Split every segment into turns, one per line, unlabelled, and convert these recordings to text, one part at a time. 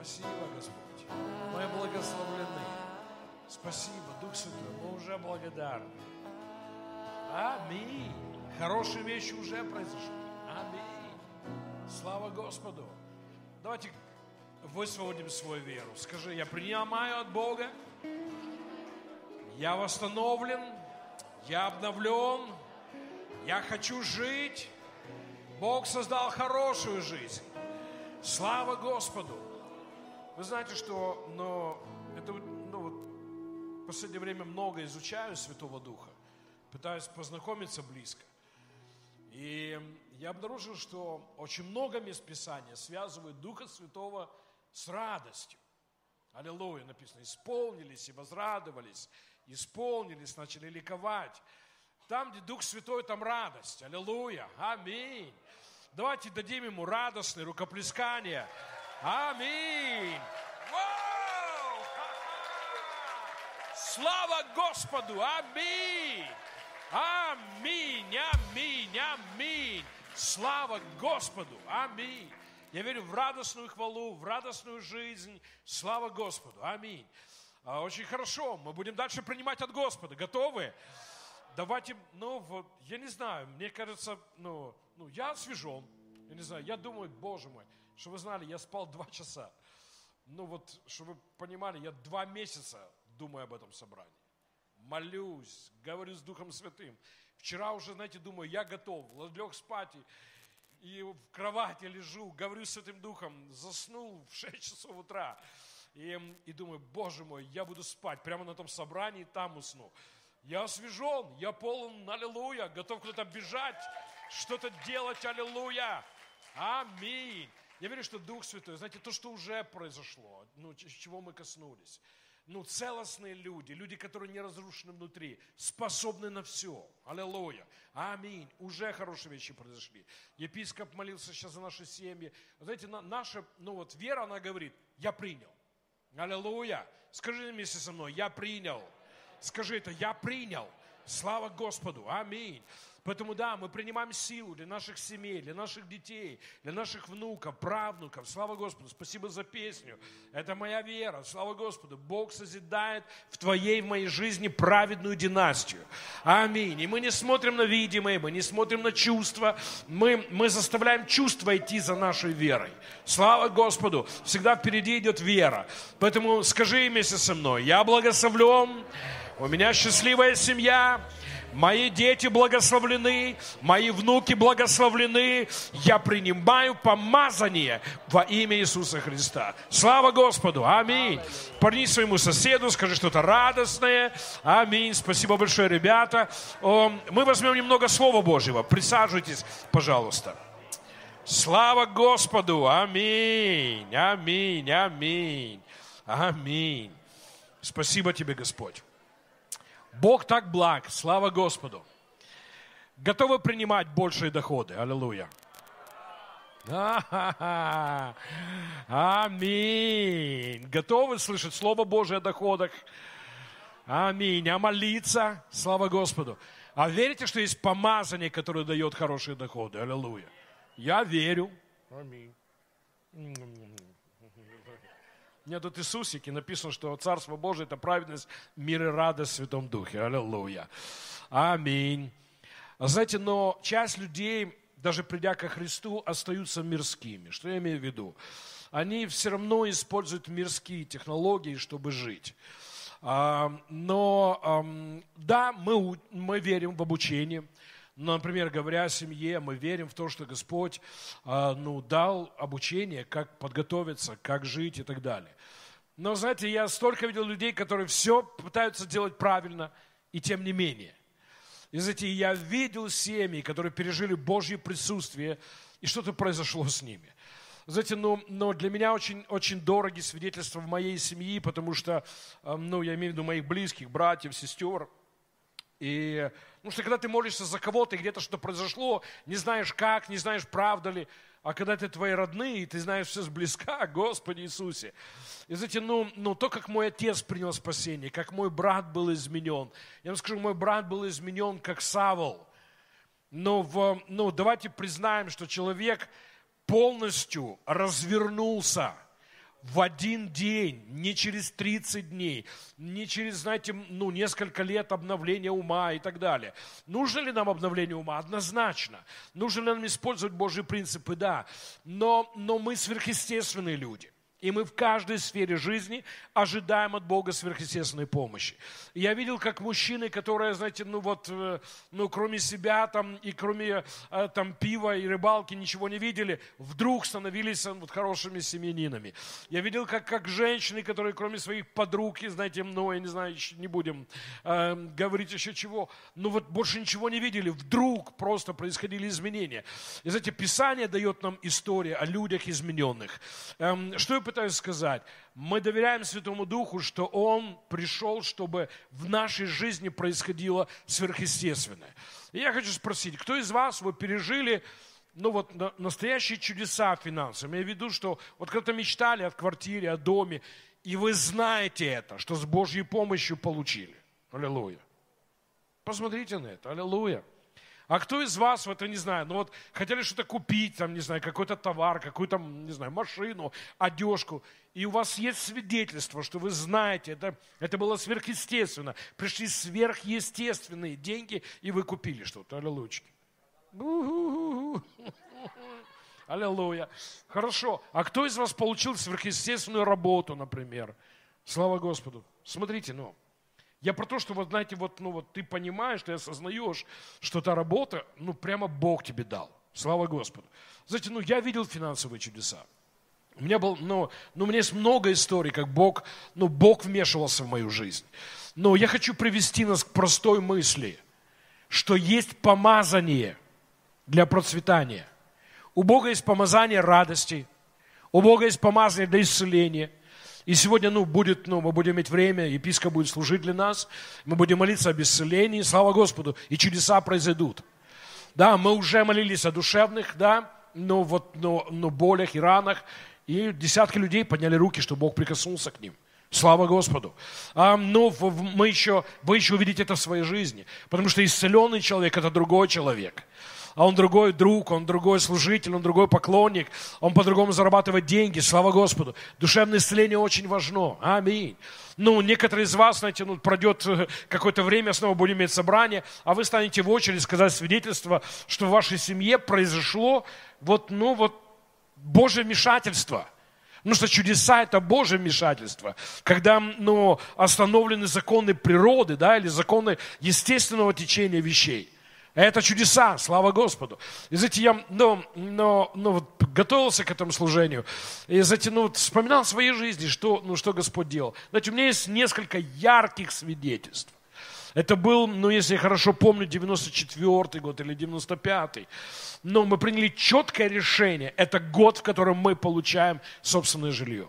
Спасибо, Господь. Мы благословлены. Спасибо, Дух Святой, мы уже благодарны. Аминь. Хорошие вещи уже произошли. Аминь. Слава Господу. Давайте высвободим свою веру. Скажи, я принимаю от Бога, я восстановлен, я обновлен, я хочу жить. Бог создал хорошую жизнь. Слава Господу. Вы знаете, что но это, ну, вот, в последнее время много изучаю Святого Духа, пытаюсь познакомиться близко. И я обнаружил, что очень много мест Писания связывают Духа Святого с радостью. Аллилуйя, написано, исполнились и возрадовались, исполнились, начали ликовать. Там, где Дух Святой, там радость. Аллилуйя, аминь. Давайте дадим ему радостное рукоплескание. Аминь. Слава Господу! Аминь! Аминь! Аминь! Аминь! Слава Господу! Аминь! Я верю в радостную хвалу, в радостную жизнь. Слава Господу! Аминь! А, очень хорошо, мы будем дальше принимать от Господа. Готовы? Давайте, ну вот, я не знаю, мне кажется, ну, ну я освежен. Я не знаю, я думаю, Боже мой, что вы знали, я спал два часа. Ну вот, чтобы вы понимали, я два месяца думаю об этом собрании. Молюсь, говорю с Духом Святым. Вчера уже, знаете, думаю, я готов, лег спать и, и в кровати лежу, говорю с Святым Духом, заснул в 6 часов утра. И, и думаю, Боже мой, я буду спать прямо на том собрании, там усну. Я освежен, я полон, аллилуйя, готов куда-то бежать, что-то делать, аллилуйя. Аминь. Я верю, что Дух Святой, знаете, то, что уже произошло, ну, чего мы коснулись, ну, целостные люди, люди, которые не разрушены внутри, способны на все. Аллилуйя. Аминь. Уже хорошие вещи произошли. Епископ молился сейчас за наши семьи. Знаете, наша, ну вот вера, она говорит, я принял. Аллилуйя. Скажи вместе со мной, я принял. Скажи это, я принял. Слава Господу. Аминь. Поэтому да, мы принимаем силу для наших семей, для наших детей, для наших внуков, правнуков. Слава Господу, спасибо за песню. Это моя вера. Слава Господу. Бог созидает в твоей, в моей жизни праведную династию. Аминь. И мы не смотрим на видимое, мы не смотрим на чувства. Мы, мы заставляем чувства идти за нашей верой. Слава Господу. Всегда впереди идет вера. Поэтому скажи вместе со мной, я благословлен, у меня счастливая семья, Мои дети благословлены, мои внуки благословлены. Я принимаю помазание во имя Иисуса Христа. Слава Господу. Аминь. Парни своему соседу, скажи что-то радостное. Аминь. Спасибо большое, ребята. Мы возьмем немного Слова Божьего. Присаживайтесь, пожалуйста. Слава Господу. Аминь. Аминь. Аминь. Аминь. Спасибо тебе, Господь. Бог так благ, слава Господу. Готовы принимать большие доходы. Аллилуйя. Аминь. Готовы слышать Слово Божие о доходах? Аминь. А молиться? Слава Господу. А верите, что есть помазание, которое дает хорошие доходы? Аллилуйя. Я верю. Аминь. Мне тут Иисусики написано, что Царство Божие – это праведность, мир и радость в Святом Духе. Аллилуйя. Аминь. Знаете, но часть людей, даже придя ко Христу, остаются мирскими. Что я имею в виду? Они все равно используют мирские технологии, чтобы жить. А, но да, мы, мы верим в обучение, ну, например, говоря о семье, мы верим в то, что Господь а, ну, дал обучение, как подготовиться, как жить и так далее. Но, знаете, я столько видел людей, которые все пытаются делать правильно, и тем не менее. И, знаете, я видел семьи, которые пережили Божье присутствие, и что-то произошло с ними. Знаете, ну, но для меня очень, очень дороги свидетельства в моей семье, потому что, ну, я имею в виду моих близких, братьев, сестер. И Потому что когда ты молишься за кого-то, и где-то что-то произошло, не знаешь как, не знаешь, правда ли, а когда ты твои родные, и ты знаешь все сблизка, Господи Иисусе. И знаете, ну, ну то, как мой отец принял спасение, как мой брат был изменен. Я вам скажу, мой брат был изменен, как Савол. Но в, ну, давайте признаем, что человек полностью развернулся в один день, не через 30 дней, не через, знаете, ну, несколько лет обновления ума и так далее. Нужно ли нам обновление ума? Однозначно. Нужно ли нам использовать Божьи принципы? Да. Но, но мы сверхъестественные люди. И мы в каждой сфере жизни ожидаем от Бога сверхъестественной помощи. Я видел, как мужчины, которые, знаете, ну вот, э, ну кроме себя там и кроме э, там пива и рыбалки ничего не видели, вдруг становились э, вот хорошими семьянинами. Я видел, как, как женщины, которые кроме своих подруг, знаете, ну, я не знаю, еще не будем э, говорить еще чего, ну вот больше ничего не видели, вдруг просто происходили изменения. И знаете, Писание дает нам историю о людях измененных. Эм, что я пытаюсь сказать? Мы доверяем Святому Духу, что Он пришел, чтобы в нашей жизни происходило сверхъестественное. И я хочу спросить, кто из вас вы пережили ну вот настоящие чудеса финансов. Я веду, что вот когда-то мечтали о квартире, о доме, и вы знаете это, что с Божьей помощью получили. Аллилуйя. Посмотрите на это. Аллилуйя. А кто из вас, вот я не знаю, ну вот хотели что-то купить, там, не знаю, какой-то товар, какую-то, не знаю, машину, одежку, и у вас есть свидетельство, что вы знаете, это, это было сверхъестественно. Пришли сверхъестественные деньги, и вы купили что-то. Аллилуйчики. Аллилуйя. Хорошо. А кто из вас получил сверхъестественную работу, например? Слава Господу. Смотрите, ну, я про то, что, вот знаете, вот, ну, вот ты понимаешь, ты осознаешь, что та работа, ну, прямо Бог тебе дал. Слава Господу. Знаете, ну, я видел финансовые чудеса. У меня был, ну, ну, у меня есть много историй, как Бог, ну, Бог вмешивался в мою жизнь. Но я хочу привести нас к простой мысли, что есть помазание для процветания. У Бога есть помазание радости, у Бога есть помазание для исцеления – и сегодня, ну, будет, ну, мы будем иметь время, епископ будет служить для нас, мы будем молиться об исцелении, слава Господу, и чудеса произойдут. Да, мы уже молились о душевных, да, но вот, но, но болях и ранах, и десятки людей подняли руки, чтобы Бог прикоснулся к ним. Слава Господу. А, но мы еще, вы еще увидите это в своей жизни. Потому что исцеленный человек – это другой человек а он другой друг, он другой служитель, он другой поклонник, он по-другому зарабатывает деньги, слава Господу. Душевное исцеление очень важно. Аминь. Ну, некоторые из вас, знаете, ну, пройдет э, какое-то время, снова будем иметь собрание, а вы станете в очередь сказать свидетельство, что в вашей семье произошло вот, ну, вот Божье вмешательство – Потому что чудеса – это Божье вмешательство. Когда ну, остановлены законы природы да, или законы естественного течения вещей. Это чудеса, слава Господу. И знаете, я ну, ну, ну, вот, готовился к этому служению, и знаете, ну, вот, вспоминал в своей жизни, что, ну, что Господь делал. Знаете, у меня есть несколько ярких свидетельств. Это был, ну, если я хорошо помню, 94 год или 95-й. Но мы приняли четкое решение. Это год, в котором мы получаем собственное жилье.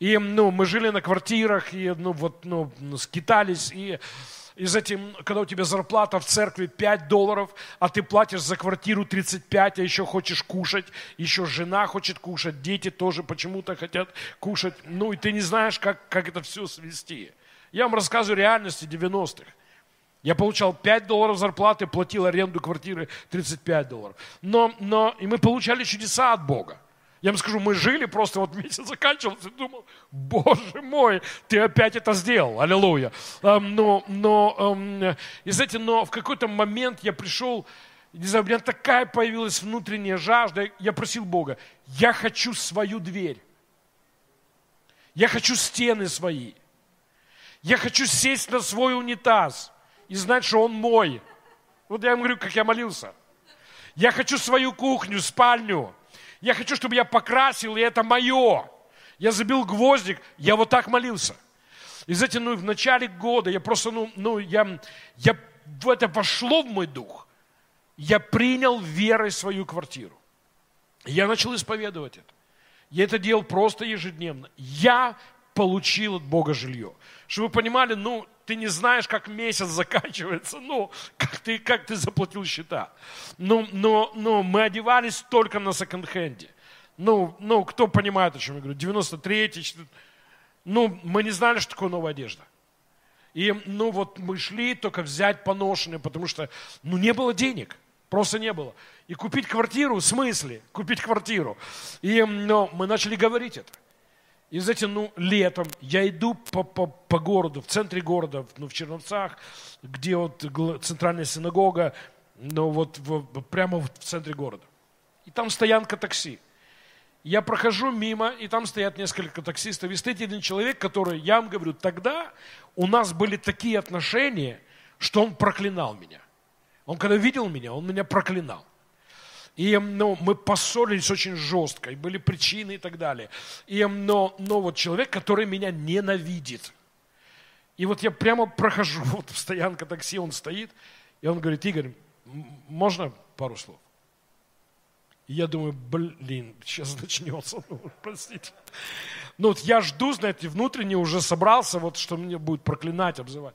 И, ну, мы жили на квартирах, и, ну, вот, ну, скитались, и и затем, когда у тебя зарплата в церкви 5 долларов, а ты платишь за квартиру 35, а еще хочешь кушать, еще жена хочет кушать, дети тоже почему-то хотят кушать, ну и ты не знаешь, как, как это все свести. Я вам рассказываю реальности 90-х. Я получал 5 долларов зарплаты, платил аренду квартиры 35 долларов. Но, но и мы получали чудеса от Бога. Я вам скажу, мы жили, просто вот месяц заканчивался, думал, боже мой, ты опять это сделал, аллилуйя. Но, но, и знаете, но в какой-то момент я пришел, не знаю, у меня такая появилась внутренняя жажда, я просил Бога, я хочу свою дверь. Я хочу стены свои. Я хочу сесть на свой унитаз и знать, что он мой. Вот я ему говорю, как я молился. Я хочу свою кухню, спальню. Я хочу, чтобы я покрасил, и это мое. Я забил гвоздик, я вот так молился. И знаете, ну, в начале года я просто, ну, ну я, я, в это вошло в мой дух. Я принял верой свою квартиру. Я начал исповедовать это. Я это делал просто ежедневно. Я получил от Бога жилье. Чтобы вы понимали, ну, ты не знаешь, как месяц заканчивается, ну, как ты, как ты заплатил счета. Ну, но, но мы одевались только на секонд-хенде. Ну, ну, кто понимает, о чем я говорю, 93-й, ну, мы не знали, что такое новая одежда. И, ну, вот мы шли только взять поношенные, потому что, ну, не было денег, просто не было. И купить квартиру, в смысле, купить квартиру. И, ну, мы начали говорить это. И, знаете, ну, летом я иду по, по, по городу, в центре города, ну, в Черновцах, где вот центральная синагога, ну, вот в, прямо в центре города. И там стоянка такси. Я прохожу мимо, и там стоят несколько таксистов. И стоит один человек, который, я вам говорю, тогда у нас были такие отношения, что он проклинал меня. Он когда видел меня, он меня проклинал. И ну, мы поссорились очень жестко, и были причины и так далее. И, но, но вот человек, который меня ненавидит. И вот я прямо прохожу, вот стоянка такси, он стоит, и он говорит, Игорь, можно пару слов? И я думаю, блин, сейчас начнется, ну, простите. Ну вот я жду, знаете, внутренне уже собрался, вот что меня будет проклинать, обзывать.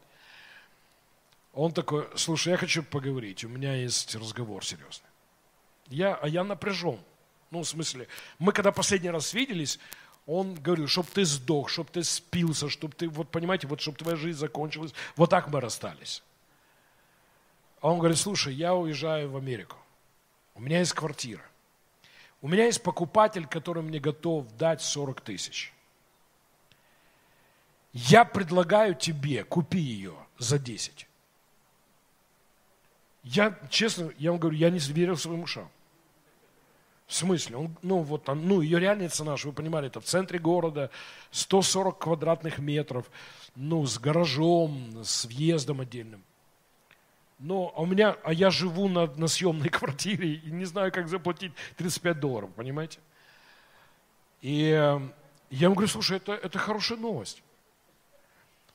Он такой, слушай, я хочу поговорить, у меня есть разговор серьезный. Я, а я напряжен. Ну, в смысле, мы когда последний раз виделись, он говорил, чтобы ты сдох, чтобы ты спился, чтобы ты, вот понимаете, вот чтобы твоя жизнь закончилась. Вот так мы расстались. А он говорит, слушай, я уезжаю в Америку. У меня есть квартира. У меня есть покупатель, который мне готов дать 40 тысяч. Я предлагаю тебе, купи ее за 10. Я, честно, я вам говорю, я не верил своим ушам. В смысле? Он, ну, вот, ну, ее реальная цена, чтобы вы понимали, это в центре города, 140 квадратных метров, ну, с гаражом, с въездом отдельным. Но а у меня, а я живу на, на съемной квартире и не знаю, как заплатить 35 долларов, понимаете? И э, я ему говорю, слушай, это, это хорошая новость.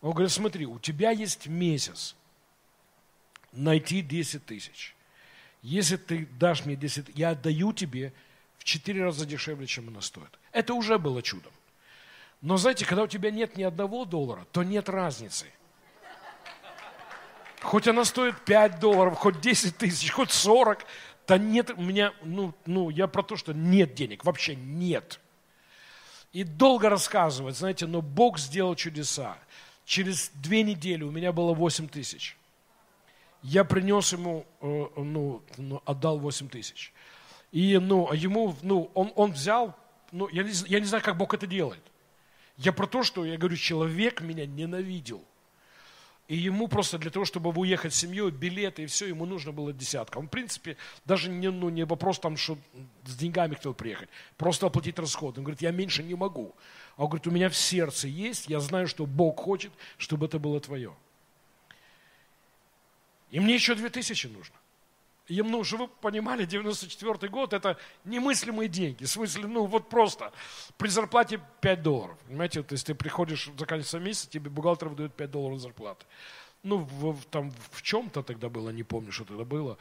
Он говорит, смотри, у тебя есть месяц найти 10 тысяч. Если ты дашь мне 10, я отдаю тебе в 4 раза дешевле, чем она стоит. Это уже было чудом. Но знаете, когда у тебя нет ни одного доллара, то нет разницы. Хоть она стоит 5 долларов, хоть 10 тысяч, хоть 40, то нет у меня, ну, ну, я про то, что нет денег, вообще нет. И долго рассказывать, знаете, но Бог сделал чудеса. Через две недели у меня было 8 тысяч я принес ему, э, ну, ну, отдал 8 тысяч. И, ну, а ему, ну, он, он взял, ну, я не, я не знаю, как Бог это делает. Я про то, что, я говорю, человек меня ненавидел. И ему просто для того, чтобы уехать с семьей, билеты и все, ему нужно было десятка. Он, в принципе, даже не, ну, не вопрос там, что с деньгами хотел приехать, просто оплатить расходы. Он говорит, я меньше не могу. А он говорит, у меня в сердце есть, я знаю, что Бог хочет, чтобы это было твое. И мне еще 2000 нужно. Им, ну, чтобы вы понимали, 94 год – это немыслимые деньги. В смысле, ну, вот просто при зарплате 5 долларов. Понимаете, то есть ты приходишь, заканчивается месяц, тебе бухгалтер выдает 5 долларов зарплаты. Ну, в, там в чем-то тогда было, не помню, что тогда было.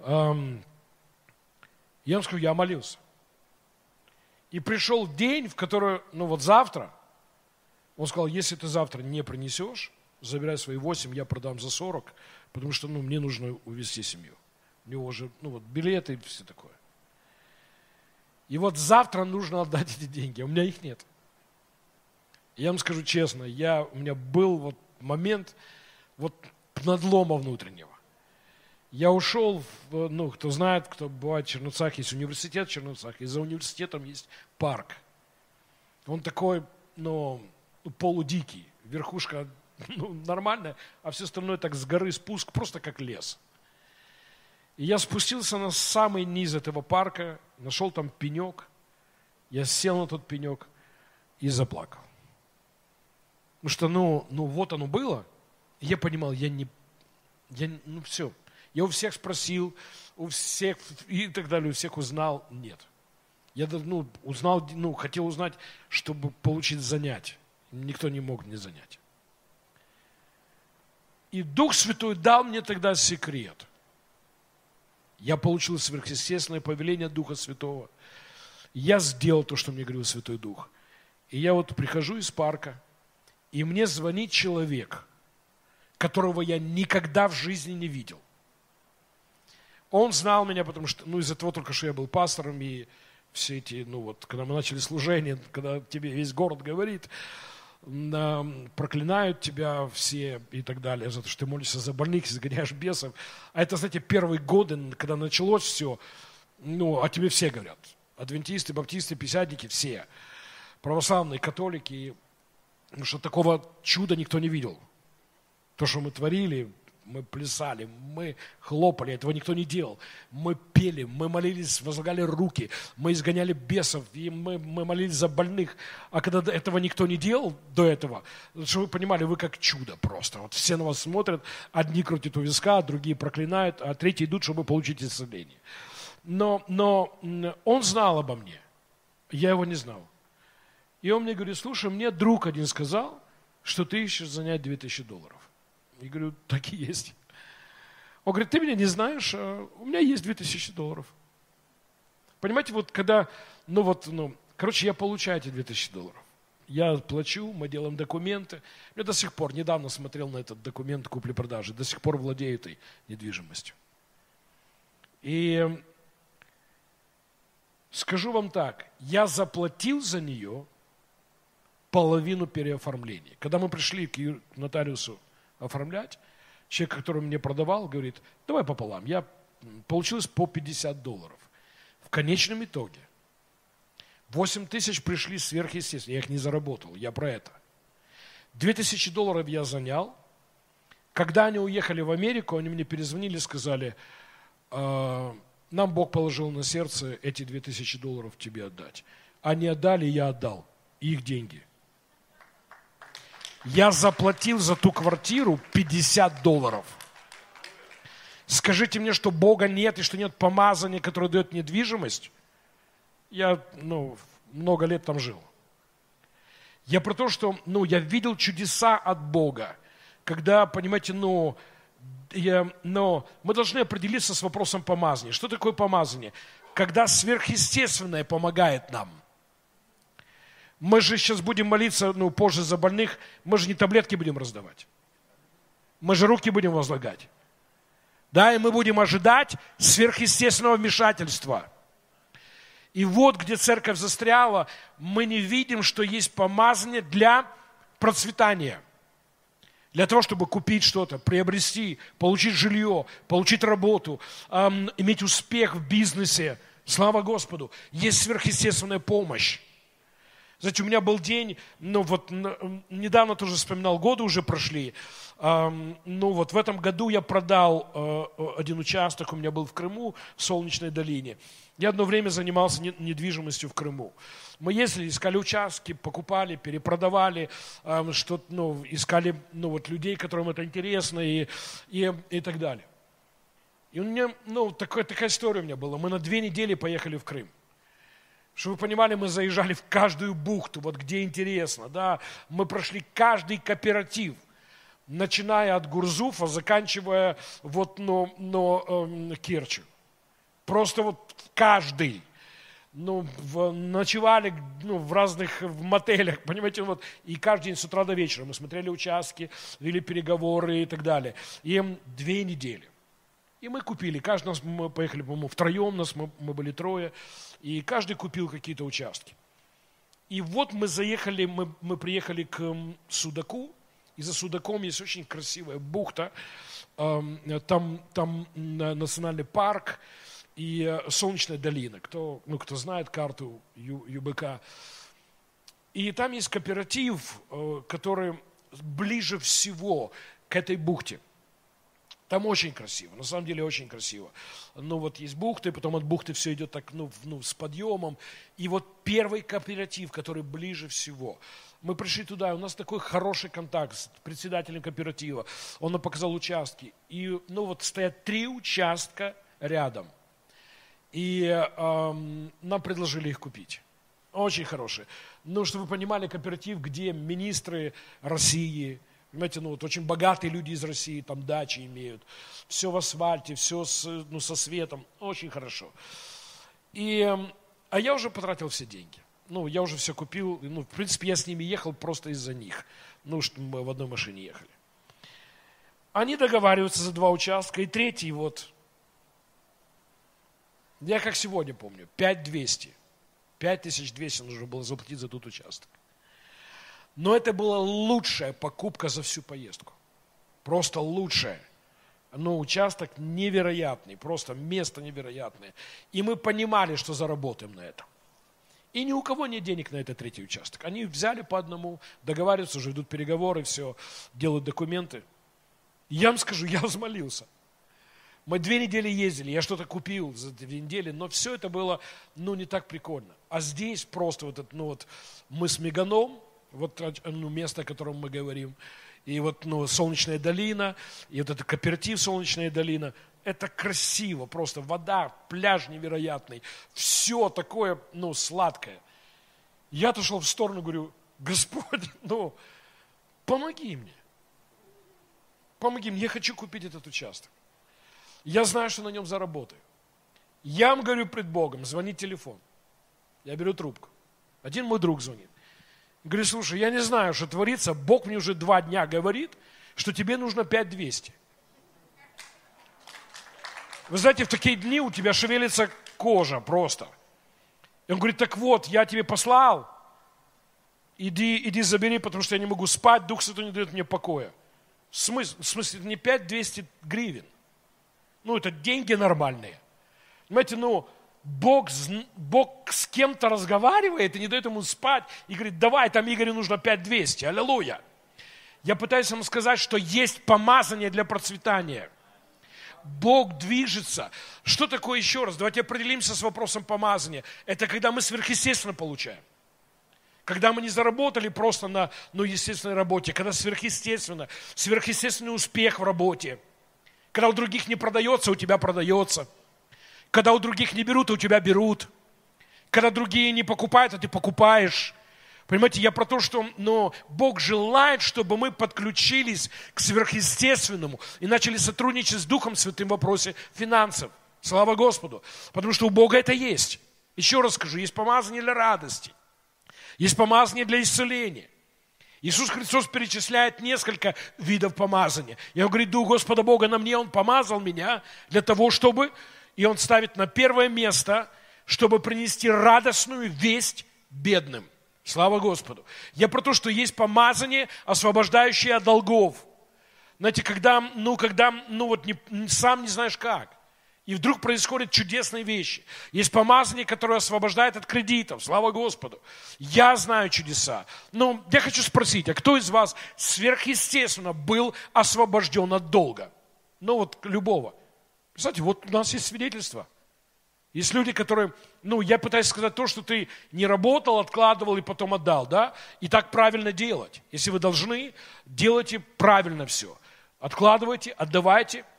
Эм, я вам скажу, я молился. И пришел день, в который, ну вот завтра, он сказал, если ты завтра не принесешь, забирай свои 8, я продам за 40, потому что ну, мне нужно увезти семью. У него уже ну, вот, билеты и все такое. И вот завтра нужно отдать эти деньги, а у меня их нет. Я вам скажу честно, я, у меня был вот момент вот надлома внутреннего. Я ушел, в, ну, кто знает, кто бывает в Черновцах, есть университет в Черновцах, и за университетом есть парк. Он такой, ну, полудикий, верхушка ну, нормально, а все остальное так с горы спуск, просто как лес. И я спустился на самый низ этого парка, нашел там пенек, я сел на тот пенек и заплакал. Потому что, ну, ну вот оно было, я понимал, я не, я, ну все. Я у всех спросил, у всех и так далее, у всех узнал, нет. Я ну, узнал, ну, хотел узнать, чтобы получить занятие. Никто не мог мне занять. И Дух Святой дал мне тогда секрет. Я получил сверхъестественное повеление Духа Святого. Я сделал то, что мне говорил Святой Дух. И я вот прихожу из парка, и мне звонит человек, которого я никогда в жизни не видел. Он знал меня, потому что, ну, из-за того только, что я был пастором, и все эти, ну, вот, когда мы начали служение, когда тебе весь город говорит, проклинают тебя все и так далее, за то, что ты молишься за больных, изгоняешь бесов. А это, знаете, первые годы, когда началось все, ну, о тебе все говорят. Адвентисты, баптисты, писятники, все. православные католики, потому что такого чуда никто не видел. То, что мы творили, мы плясали, мы хлопали, этого никто не делал. Мы пели, мы молились, возлагали руки, мы изгоняли бесов, и мы, мы молились за больных. А когда этого никто не делал до этого, чтобы вы понимали, вы как чудо просто. Вот все на вас смотрят, одни крутят у виска, другие проклинают, а третьи идут, чтобы получить исцеление. Но, но он знал обо мне, я его не знал. И он мне говорит, слушай, мне друг один сказал, что ты ищешь занять 2000 долларов. Я говорю, так и есть. Он говорит, ты меня не знаешь, а у меня есть 2000 долларов. Понимаете, вот когда, ну вот, ну, короче, я получаю эти 2000 долларов. Я плачу, мы делаем документы. Я до сих пор, недавно смотрел на этот документ купли-продажи, до сих пор владею этой недвижимостью. И скажу вам так, я заплатил за нее половину переоформления. Когда мы пришли к нотариусу оформлять. Человек, который мне продавал, говорит, давай пополам. Я получилось по 50 долларов. В конечном итоге 8 тысяч пришли сверхъестественно. Я их не заработал, я про это. 2000 долларов я занял. Когда они уехали в Америку, они мне перезвонили сказали, «А, нам Бог положил на сердце эти 2000 долларов тебе отдать. Они отдали, я отдал. Их деньги. Я заплатил за ту квартиру 50 долларов. Скажите мне, что Бога нет и что нет помазания, которое дает недвижимость. Я ну, много лет там жил. Я про то, что ну, я видел чудеса от Бога. Когда, понимаете, ну, я, но мы должны определиться с вопросом помазания. Что такое помазание? Когда сверхъестественное помогает нам – мы же сейчас будем молиться, ну, позже за больных, мы же не таблетки будем раздавать. Мы же руки будем возлагать. Да, и мы будем ожидать сверхъестественного вмешательства. И вот, где церковь застряла, мы не видим, что есть помазание для процветания. Для того, чтобы купить что-то, приобрести, получить жилье, получить работу, эм, иметь успех в бизнесе. Слава Господу! Есть сверхъестественная помощь. Знаете, у меня был день, ну вот недавно тоже вспоминал, годы уже прошли. Ну вот в этом году я продал э, один участок, у меня был в Крыму, в Солнечной долине. Я одно время занимался недвижимостью в Крыму. Мы ездили, искали участки, покупали, перепродавали, что, ну, искали ну, вот, людей, которым это интересно и, и, и так далее. И у меня, ну, такая, такая история у меня была. Мы на две недели поехали в Крым. Чтобы вы понимали, мы заезжали в каждую бухту, вот где интересно, да. Мы прошли каждый кооператив, начиная от Гурзуфа, заканчивая вот, но, но э, Керчью. Просто вот каждый. Ну, в, ночевали ну, в разных в мотелях, понимаете, вот, и каждый день с утра до вечера мы смотрели участки, вели переговоры и так далее. Им две недели. И мы купили, каждый нас, мы поехали, по-моему, втроем нас, мы, мы были трое, и каждый купил какие-то участки. И вот мы заехали, мы, мы приехали к Судаку, и за Судаком есть очень красивая бухта, там, там национальный парк и э, Солнечная долина, кто, ну, кто знает карту ЮБК. И там есть кооператив, э, который ближе всего к этой бухте. Там очень красиво, на самом деле очень красиво. Ну вот есть бухты, потом от бухты все идет так, ну, ну с подъемом. И вот первый кооператив, который ближе всего. Мы пришли туда, у нас такой хороший контакт с председателем кооператива. Он нам показал участки. И, ну вот стоят три участка рядом. И эм, нам предложили их купить. Очень хорошие. Ну, чтобы вы понимали, кооператив, где министры России, Понимаете, ну вот очень богатые люди из России там дачи имеют. Все в асфальте, все с, ну, со светом. Очень хорошо. И, эм, а я уже потратил все деньги. Ну, я уже все купил. Ну, в принципе, я с ними ехал просто из-за них. Ну, что мы в одной машине ехали. Они договариваются за два участка. И третий вот, я как сегодня помню, 5200. 5200 нужно было заплатить за тот участок. Но это была лучшая покупка за всю поездку. Просто лучшая. Но участок невероятный, просто место невероятное. И мы понимали, что заработаем на этом. И ни у кого нет денег на этот третий участок. Они взяли по одному, договариваются, уже ведут переговоры, все, делают документы. Я вам скажу, я взмолился. Мы две недели ездили, я что-то купил за две недели, но все это было, ну, не так прикольно. А здесь просто вот, это, ну, вот мы с Меганом, вот ну, место, о котором мы говорим, и вот ну, Солнечная долина, и вот это кооператив Солнечная долина, это красиво, просто вода, пляж невероятный, все такое, ну, сладкое. Я отошел в сторону, говорю, Господь, ну, помоги мне. Помоги мне, я хочу купить этот участок. Я знаю, что на нем заработаю. Я вам говорю пред Богом, звонит телефон. Я беру трубку. Один мой друг звонит. Говорю, слушай, я не знаю, что творится. Бог мне уже два дня говорит, что тебе нужно 5200. Вы знаете, в такие дни у тебя шевелится кожа просто. И он говорит, так вот, я тебе послал, иди, иди забери, потому что я не могу спать, Дух Святой не дает мне покоя. В смысле, в смысле не 5200 гривен. Ну, это деньги нормальные. Понимаете, ну, Бог, Бог с кем-то разговаривает и не дает ему спать, и говорит, давай, там Игорю нужно 5200, аллилуйя. Я пытаюсь вам сказать, что есть помазание для процветания. Бог движется. Что такое еще раз? Давайте определимся с вопросом помазания. Это когда мы сверхъестественно получаем. Когда мы не заработали просто на ну, естественной работе, когда сверхъестественно, сверхъестественный успех в работе – когда у других не продается, у тебя продается. Когда у других не берут, у тебя берут. Когда другие не покупают, а ты покупаешь. Понимаете, я про то, что но Бог желает, чтобы мы подключились к сверхъестественному и начали сотрудничать с Духом Святым в вопросе финансов. Слава Господу. Потому что у Бога это есть. Еще раз скажу, есть помазание для радости. Есть помазание для исцеления. Иисус Христос перечисляет несколько видов помазания. Я говорю, Дух Господа Бога на мне, Он помазал меня для того, чтобы, и Он ставит на первое место, чтобы принести радостную весть бедным. Слава Господу. Я про то, что есть помазание, освобождающее от долгов. Знаете, когда, ну, когда, ну, вот не, сам не знаешь как. И вдруг происходят чудесные вещи. Есть помазание, которое освобождает от кредитов. Слава Господу. Я знаю чудеса. Но я хочу спросить, а кто из вас сверхъестественно был освобожден от долга? Ну вот любого. Кстати, вот у нас есть свидетельство. Есть люди, которые, ну, я пытаюсь сказать то, что ты не работал, откладывал и потом отдал, да? И так правильно делать. Если вы должны, делайте правильно все. Откладывайте, отдавайте –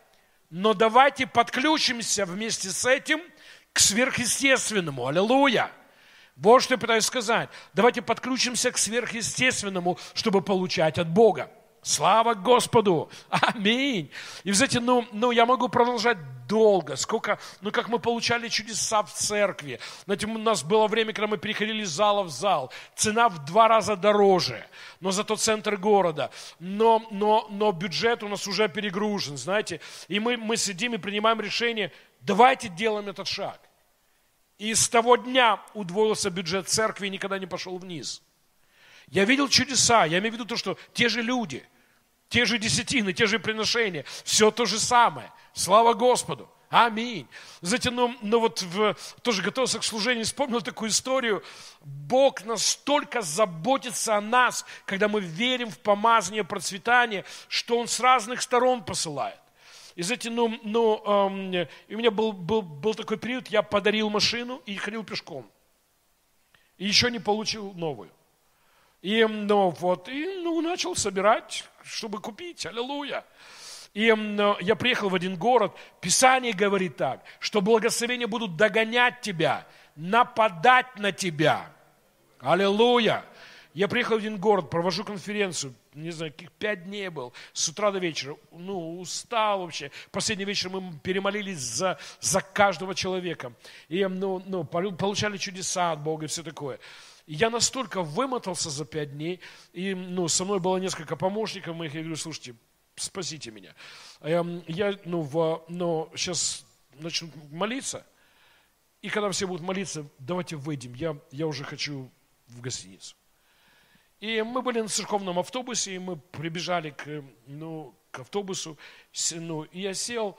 но давайте подключимся вместе с этим к сверхъестественному. Аллилуйя! Вот что я пытаюсь сказать. Давайте подключимся к сверхъестественному, чтобы получать от Бога. Слава Господу! Аминь! И, знаете, ну, ну, я могу продолжать долго. Сколько, ну, как мы получали чудеса в церкви. Знаете, у нас было время, когда мы переходили из зала в зал. Цена в два раза дороже, но зато центр города. Но, но, но бюджет у нас уже перегружен, знаете. И мы, мы сидим и принимаем решение, давайте делаем этот шаг. И с того дня удвоился бюджет церкви и никогда не пошел вниз. Я видел чудеса, я имею в виду то, что те же люди, те же десятины, те же приношения, все то же самое. Слава Господу. Аминь. Знаете, ну, ну вот в, тоже готовился к служению, вспомнил такую историю. Бог настолько заботится о нас, когда мы верим в помазание, процветание, что Он с разных сторон посылает. И знаете, ну, ну эм, у меня был, был, был такой период, я подарил машину и ходил пешком. И еще не получил новую. И, ну, вот, и ну, начал собирать, чтобы купить. Аллилуйя. И я приехал в один город, Писание говорит так, что благословения будут догонять тебя, нападать на тебя. Аллилуйя. Я приехал в один город, провожу конференцию, не знаю, каких пять дней был, с утра до вечера, ну, устал вообще. Последний вечер мы перемолились за, за каждого человека. И, ну, ну, получали чудеса от Бога и все такое. Я настолько вымотался за пять дней, и ну, со мной было несколько помощников моих, я говорю, слушайте, спасите меня. Эм, я ну, в, ну, сейчас начну молиться, и когда все будут молиться, давайте выйдем, я, я уже хочу в гостиницу. И мы были на церковном автобусе, и мы прибежали к, ну, к автобусу, ну, и я сел,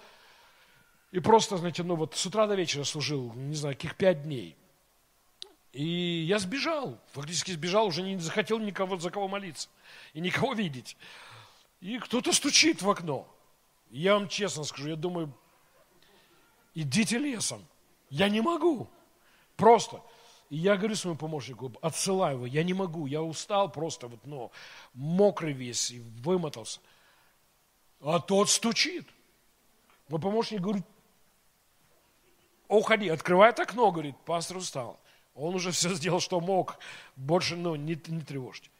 и просто, знаете, ну вот с утра до вечера служил, не знаю, каких пять дней – И я сбежал, фактически сбежал, уже не захотел никого за кого молиться и никого видеть. И кто-то стучит в окно. Я вам честно скажу, я думаю, идите лесом. Я не могу. Просто. И я говорю своему помощнику, отсылаю его, я не могу, я устал просто, вот, ну, мокрый весь, и вымотался. А тот стучит. Мой помощник говорит, уходи, открывает окно, говорит, пастор устал. Он уже все сделал, что мог, больше, ну, не, не тревожьте.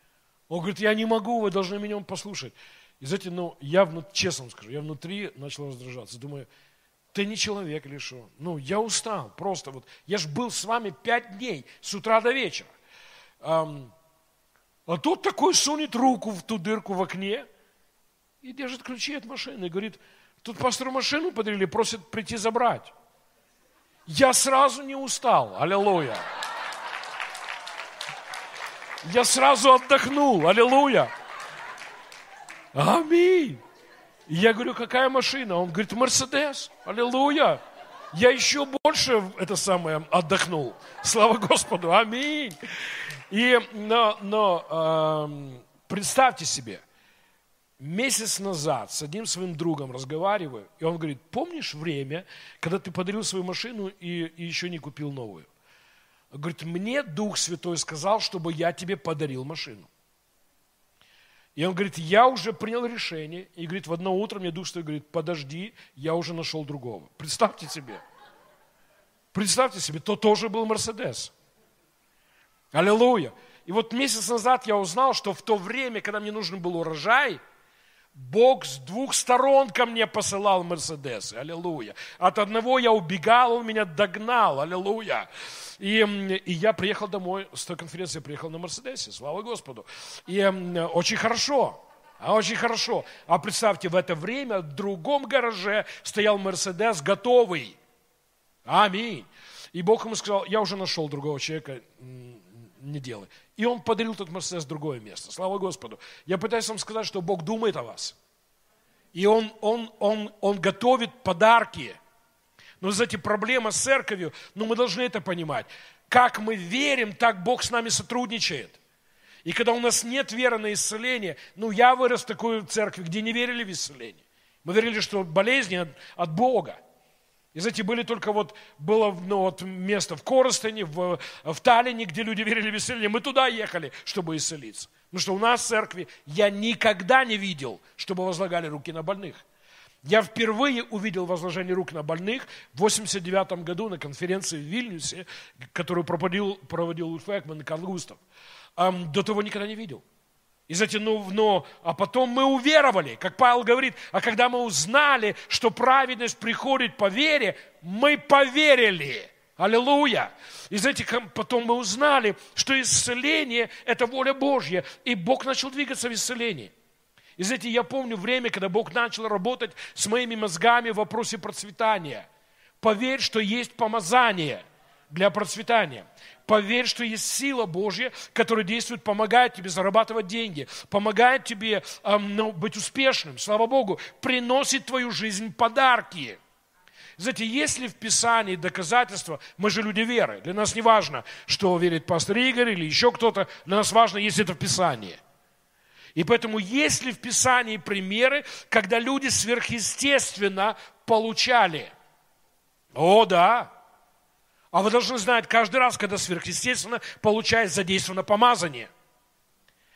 Он говорит, я не могу, вы должны меня послушать. И знаете, ну, я, внутри, честно вам скажу, я внутри начал раздражаться. Думаю, ты не человек или что? Ну, я устал, просто вот. Я же был с вами пять дней, с утра до вечера. Um, а тут такой сунет руку в ту дырку в окне и держит ключи от машины. И говорит, тут пастору машину подарили, просит прийти забрать. Я сразу не устал, аллилуйя. Я сразу отдохнул, аллилуйя. Аминь. И я говорю, какая машина? Он говорит, Мерседес. Аллилуйя. Я еще больше это самое отдохнул. Слава Господу. Аминь. И, но, но э, представьте себе, месяц назад с одним своим другом разговариваю, и он говорит, помнишь время, когда ты подарил свою машину и, и еще не купил новую? Говорит, мне Дух Святой сказал, чтобы я тебе подарил машину. И он говорит, я уже принял решение. И говорит, в одно утро мне Дух Святой говорит, подожди, я уже нашел другого. Представьте себе. Представьте себе, то тоже был Мерседес. Аллилуйя. И вот месяц назад я узнал, что в то время, когда мне нужен был урожай, Бог с двух сторон ко мне посылал Мерседесы. Аллилуйя. От одного я убегал, он меня догнал. Аллилуйя. И, и я приехал домой, с той конференции приехал на Мерседесе, слава Господу. И очень хорошо, а очень хорошо. А представьте, в это время в другом гараже стоял Мерседес готовый. Аминь. И Бог ему сказал, я уже нашел другого человека, не делай. И он подарил тот Мерседес другое место. Слава Господу. Я пытаюсь вам сказать, что Бог думает о вас. И он, он, он, он готовит подарки – но, знаете, проблема с церковью, но мы должны это понимать. Как мы верим, так Бог с нами сотрудничает. И когда у нас нет веры на исцеление, ну, я вырос в такой церкви, где не верили в исцеление. Мы верили, что болезни от, от Бога. И знаете, были только вот, было ну, вот место в Коростене, в, в Таллине, где люди верили в исцеление. Мы туда ехали, чтобы исцелиться. Потому что у нас в церкви я никогда не видел, чтобы возлагали руки на больных. Я впервые увидел возложение рук на больных в 89 году на конференции в Вильнюсе, которую проводил, проводил Ульф Экман и Карл Густав. До того никогда не видел. И затем, ну, но, а потом мы уверовали, как Павел говорит, а когда мы узнали, что праведность приходит по вере, мы поверили. Аллилуйя. И знаете, потом мы узнали, что исцеление – это воля Божья, и Бог начал двигаться в исцелении. И знаете, я помню время, когда Бог начал работать с моими мозгами в вопросе процветания. Поверь, что есть помазание для процветания. Поверь, что есть сила Божья, которая действует, помогает тебе зарабатывать деньги, помогает тебе эм, ну, быть успешным, слава Богу, приносит в твою жизнь подарки. Знаете, есть ли в Писании доказательства, мы же люди веры, для нас не важно, что верит пастор Игорь или еще кто-то, для нас важно, есть это в Писании – и поэтому есть ли в Писании примеры, когда люди сверхъестественно получали? О, да. А вы должны знать, каждый раз, когда сверхъестественно получает задействовано помазание.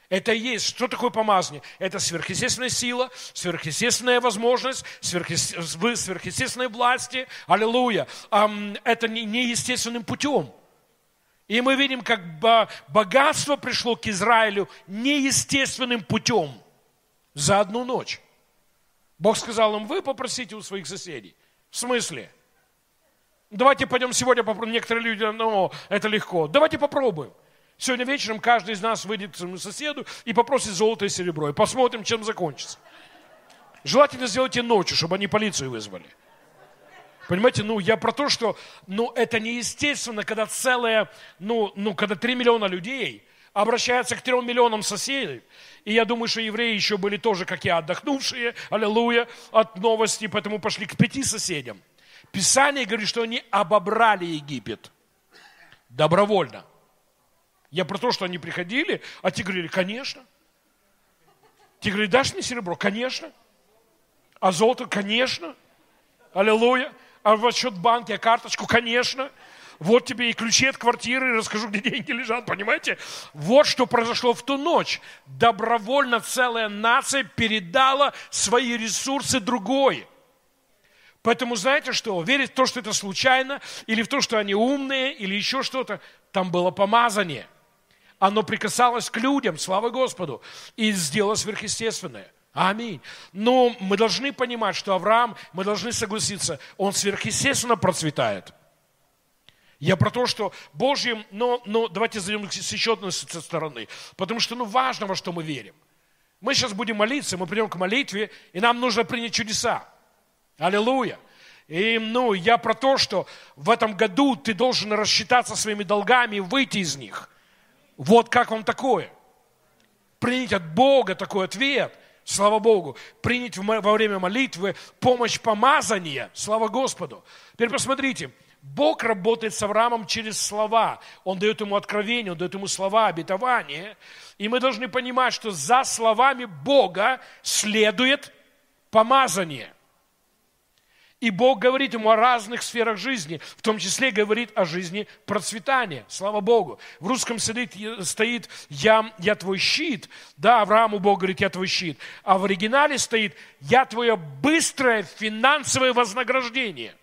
Это и есть. Что такое помазание? Это сверхъестественная сила, сверхъестественная возможность, сверхъестественной власти. Аллилуйя. Это неестественным путем. И мы видим, как богатство пришло к Израилю неестественным путем за одну ночь. Бог сказал им, вы попросите у своих соседей. В смысле? Давайте пойдем сегодня попробуем. Некоторые люди, ну, это легко. Давайте попробуем. Сегодня вечером каждый из нас выйдет к своему соседу и попросит золото и серебро. И посмотрим, чем закончится. Желательно сделайте ночью, чтобы они полицию вызвали. Понимаете, ну, я про то, что, ну, это неестественно, когда целая, ну, ну, когда 3 миллиона людей обращаются к 3 миллионам соседей. И я думаю, что евреи еще были тоже, как я, отдохнувшие, аллилуйя, от новости, поэтому пошли к пяти соседям. Писание говорит, что они обобрали Египет добровольно. Я про то, что они приходили, а те говорили, конечно. Те говорили, дашь мне серебро? Конечно. А золото? Конечно. Аллилуйя. А в счет банки, а карточку? Конечно. Вот тебе и ключи от квартиры, расскажу, где деньги лежат, понимаете? Вот что произошло в ту ночь. Добровольно целая нация передала свои ресурсы другой. Поэтому знаете что? Верить в то, что это случайно, или в то, что они умные, или еще что-то, там было помазание. Оно прикасалось к людям, слава Господу, и сделало сверхъестественное. Аминь. Но мы должны понимать, что Авраам, мы должны согласиться, он сверхъестественно процветает. Я про то, что Божьим, но, но давайте зайдем с еще одной стороны, потому что ну, важно, во что мы верим. Мы сейчас будем молиться, мы придем к молитве, и нам нужно принять чудеса. Аллилуйя. И, ну, я про то, что в этом году ты должен рассчитаться своими долгами и выйти из них. Вот как вам такое? Принять от Бога такой ответ. Слава Богу. Принять во время молитвы помощь помазания. Слава Господу. Теперь посмотрите. Бог работает с Авраамом через слова. Он дает ему откровение, он дает ему слова, обетования. И мы должны понимать, что за словами Бога следует помазание – и Бог говорит ему о разных сферах жизни, в том числе говорит о жизни процветания. Слава Богу. В русском стоит, стоит я, «Я твой щит». Да, Аврааму Бог говорит «Я твой щит». А в оригинале стоит «Я твое быстрое финансовое вознаграждение».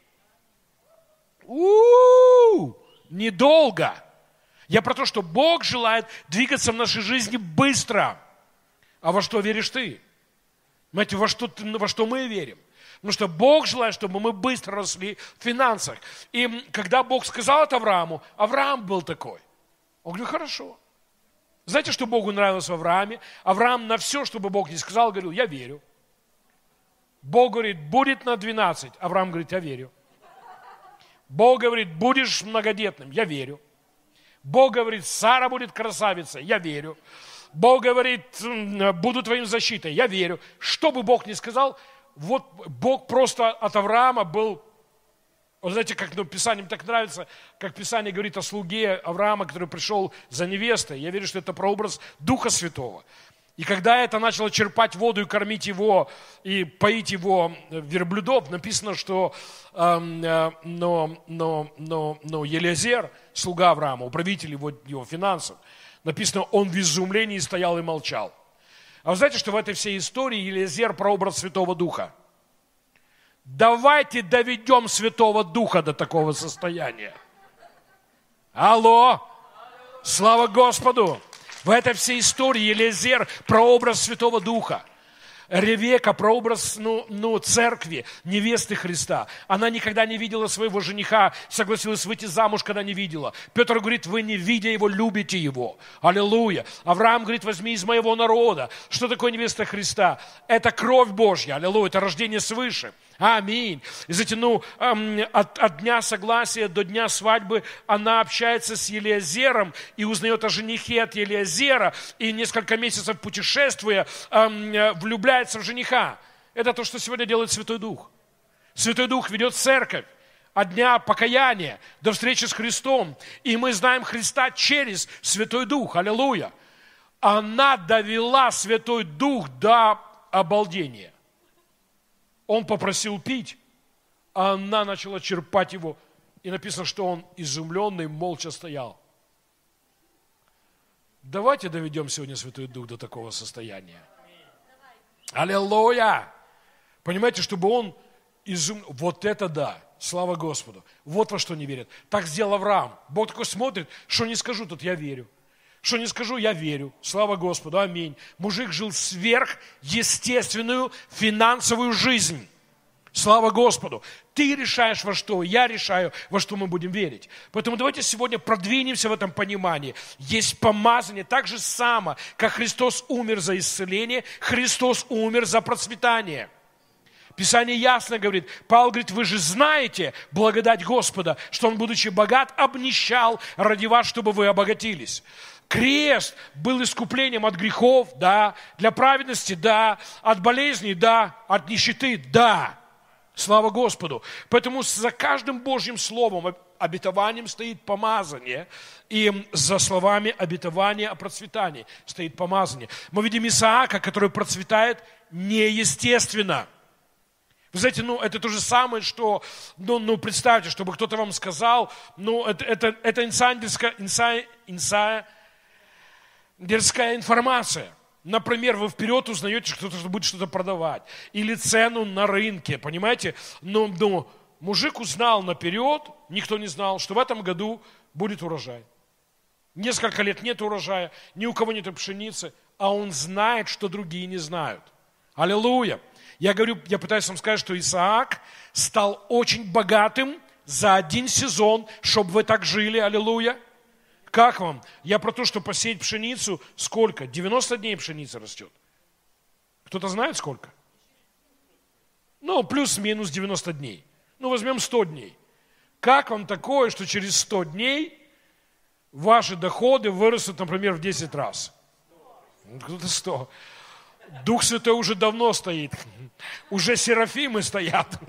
У-у-у! Недолго. Я про то, что Бог желает двигаться в нашей жизни быстро. А во что веришь ты? Знаете, во что, во что мы верим? Потому что Бог желает, чтобы мы быстро росли в финансах. И когда Бог сказал это Аврааму, Авраам был такой. Он говорит, хорошо. Знаете, что Богу нравилось в Аврааме? Авраам на все, что бы Бог не сказал, говорил, я верю. Бог говорит, будет на 12. Авраам говорит, я верю. Бог говорит, будешь многодетным. Я верю. Бог говорит, Сара будет красавицей. Я верю. Бог говорит, буду твоим защитой. Я верю. Что бы Бог ни сказал, вот Бог просто от Авраама был, вот знаете, как ну, Писание мне так нравится, как Писание говорит о слуге Авраама, который пришел за невестой. Я верю, что это прообраз Духа Святого. И когда это начало черпать воду и кормить его, и поить его верблюдов, написано, что эм, э, но, но, но, но Елизер, слуга Авраама, управитель его, его финансов, написано, он в изумлении стоял и молчал. А вы знаете, что в этой всей истории Елизер прообраз Святого Духа? Давайте доведем Святого Духа до такого состояния. Алло! Слава Господу! В этой всей истории Елизер прообраз Святого Духа. Ревека, прообраз ну, ну, церкви, невесты Христа. Она никогда не видела своего жениха, согласилась выйти замуж, когда не видела. Петр говорит, вы не видя его, любите его. Аллилуйя. Авраам говорит, возьми из моего народа. Что такое невеста Христа? Это кровь Божья. Аллилуйя. Это рождение свыше. Аминь. И знаете, ну, от, от дня согласия до дня свадьбы она общается с Елиазером и узнает о женихе от Елиазера, и несколько месяцев путешествуя, влюбляется в жениха. Это то, что сегодня делает Святой Дух. Святой Дух ведет церковь от дня покаяния до встречи с Христом. И мы знаем Христа через Святой Дух. Аллилуйя. Она довела Святой Дух до обалдения. Он попросил пить, а она начала черпать его. И написано, что он изумленный, молча стоял. Давайте доведем сегодня Святой Дух до такого состояния. Аллилуйя! Понимаете, чтобы он изум... Вот это да! Слава Господу! Вот во что не верят. Так сделал Авраам. Бог такой смотрит, что не скажу, тут я верю. Что не скажу, я верю. Слава Господу, аминь. Мужик жил сверхъестественную финансовую жизнь. Слава Господу. Ты решаешь во что, я решаю, во что мы будем верить. Поэтому давайте сегодня продвинемся в этом понимании. Есть помазание так же само, как Христос умер за исцеление, Христос умер за процветание. Писание ясно говорит, Павел говорит, вы же знаете благодать Господа, что Он, будучи богат, обнищал ради вас, чтобы вы обогатились. Крест был искуплением от грехов, да, для праведности, да, от болезней, да, от нищеты, да. Слава Господу. Поэтому за каждым Божьим Словом обетованием стоит помазание, и за словами обетования о процветании стоит помазание. Мы видим Исаака, который процветает неестественно. Вы знаете, ну, это то же самое, что, ну, ну представьте, чтобы кто-то вам сказал, ну, это, это, это инсайдерская, инсай, инсайдерская информация. Например, вы вперед узнаете, что кто-то будет что-то продавать. Или цену на рынке, понимаете? Но, но мужик узнал наперед, никто не знал, что в этом году будет урожай. Несколько лет нет урожая, ни у кого нет пшеницы, а он знает, что другие не знают. Аллилуйя! Я говорю, я пытаюсь вам сказать, что Исаак стал очень богатым за один сезон, чтобы вы так жили, аллилуйя. Как вам? Я про то, что посеять пшеницу, сколько? 90 дней пшеница растет. Кто-то знает сколько? Ну, плюс-минус 90 дней. Ну, возьмем 100 дней. Как вам такое, что через 100 дней ваши доходы вырастут, например, в 10 раз? Ну, кто-то 100. Дух Святой уже давно стоит. Уже серафимы стоят.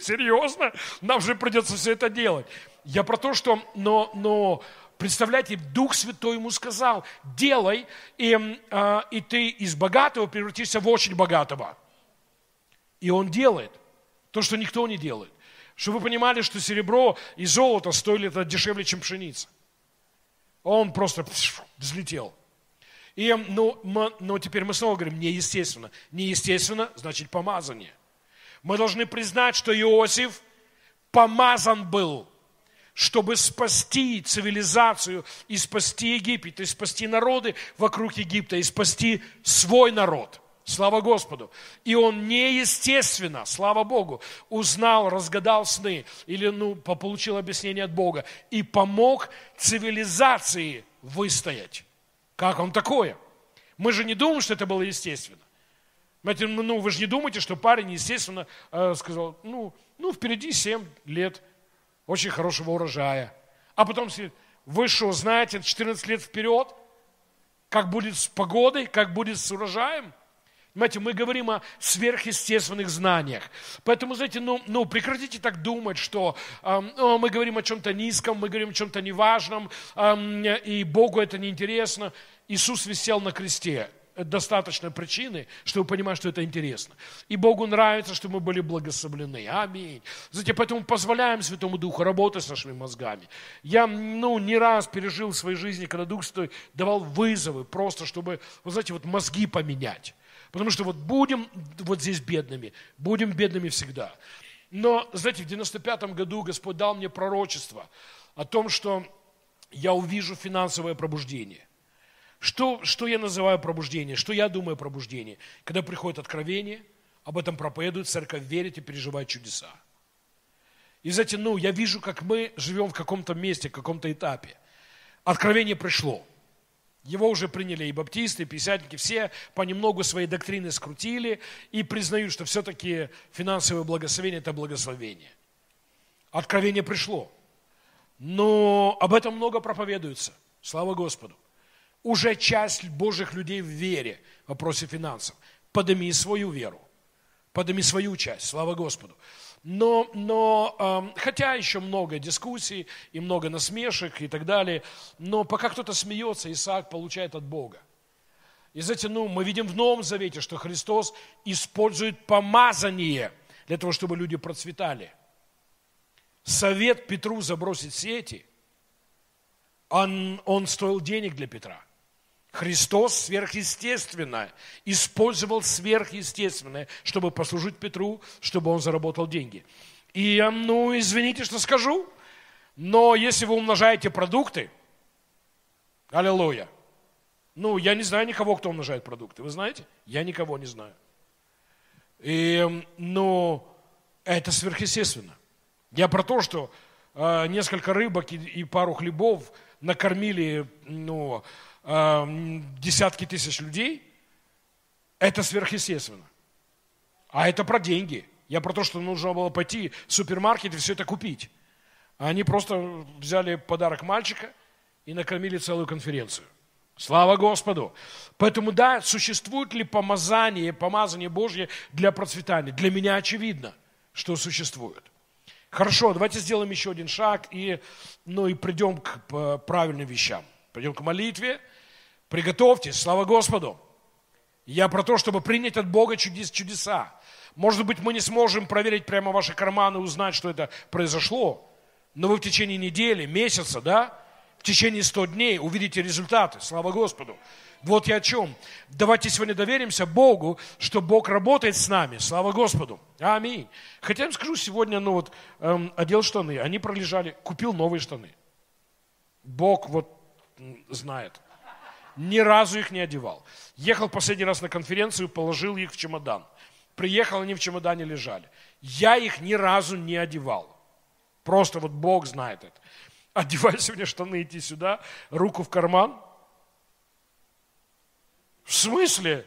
Серьезно? Нам же придется все это делать. Я про то, что, но, но представляете, Дух Святой ему сказал, делай, и, э, и ты из богатого превратишься в очень богатого. И он делает то, что никто не делает. Чтобы вы понимали, что серебро и золото стоили это дешевле, чем пшеница. Он просто взлетел. И, ну, мы, ну, теперь мы снова говорим, неестественно. Неестественно, значит, помазание. Мы должны признать, что Иосиф помазан был, чтобы спасти цивилизацию и спасти Египет, и спасти народы вокруг Египта, и спасти свой народ. Слава Господу. И он неестественно, слава Богу, узнал, разгадал сны или ну, получил объяснение от Бога и помог цивилизации выстоять. Как он такое? Мы же не думаем, что это было естественно. Ну, вы же не думаете, что парень, естественно, э, сказал, ну, ну, впереди 7 лет очень хорошего урожая. А потом вы что, знаете 14 лет вперед, как будет с погодой, как будет с урожаем? Понимаете, мы говорим о сверхъестественных знаниях. Поэтому, знаете, ну, ну прекратите так думать, что э, мы говорим о чем-то низком, мы говорим о чем-то неважном, э, и Богу это неинтересно. Иисус висел на кресте. Это достаточно причины, чтобы понимать, что это интересно. И Богу нравится, что мы были благословлены. Аминь. Знаете, поэтому позволяем Святому Духу работать с нашими мозгами. Я, ну, не раз пережил в своей жизни, когда Дух Святой давал вызовы, просто чтобы, вы знаете, вот мозги поменять. Потому что вот будем вот здесь бедными, будем бедными всегда. Но, знаете, в 95 году Господь дал мне пророчество о том, что я увижу финансовое пробуждение. Что, что я называю пробуждение? Что я думаю о пробуждении? Когда приходит откровение, об этом проповедует, церковь верит и переживает чудеса. И знаете, ну, я вижу, как мы живем в каком-то месте, в каком-то этапе. Откровение пришло. Его уже приняли и баптисты, и пятидесятники, все понемногу свои доктрины скрутили и признают, что все-таки финансовое благословение – это благословение. Откровение пришло. Но об этом много проповедуется. Слава Господу. Уже часть Божьих людей в вере в вопросе финансов. Подними свою веру. Подними свою часть. Слава Господу. Но, но хотя еще много дискуссий и много насмешек и так далее, но пока кто-то смеется, Исаак получает от Бога. И знаете, ну, мы видим в Новом Завете, что Христос использует помазание для того, чтобы люди процветали. Совет Петру забросить сети, он, он стоил денег для Петра – Христос сверхъестественно использовал сверхъестественное, чтобы послужить Петру, чтобы он заработал деньги. И, ну, извините, что скажу, но если вы умножаете продукты, аллилуйя, ну, я не знаю никого, кто умножает продукты, вы знаете? Я никого не знаю. И, ну, это сверхъестественно. Я про то, что э, несколько рыбок и, и пару хлебов накормили, ну, десятки тысяч людей, это сверхъестественно. А это про деньги. Я про то, что нужно было пойти в супермаркет и все это купить. А они просто взяли подарок мальчика и накормили целую конференцию. Слава Господу! Поэтому да, существует ли помазание, помазание Божье для процветания? Для меня очевидно, что существует. Хорошо, давайте сделаем еще один шаг и, ну, и придем к э, правильным вещам. Придем к молитве. Приготовьтесь, слава Господу. Я про то, чтобы принять от Бога чудес, чудеса. Может быть, мы не сможем проверить прямо ваши карманы, узнать, что это произошло. Но вы в течение недели, месяца, да, в течение 100 дней увидите результаты. Слава Господу. Вот я о чем. Давайте сегодня доверимся Богу, что Бог работает с нами. Слава Господу. Аминь. Хотя я вам скажу, сегодня, ну вот, эм, одел штаны, они пролежали, купил новые штаны. Бог вот знает. Ни разу их не одевал. Ехал последний раз на конференцию, положил их в чемодан. Приехал, они в чемодане лежали. Я их ни разу не одевал. Просто вот Бог знает это. Одевай сегодня штаны, идти сюда, руку в карман – в смысле?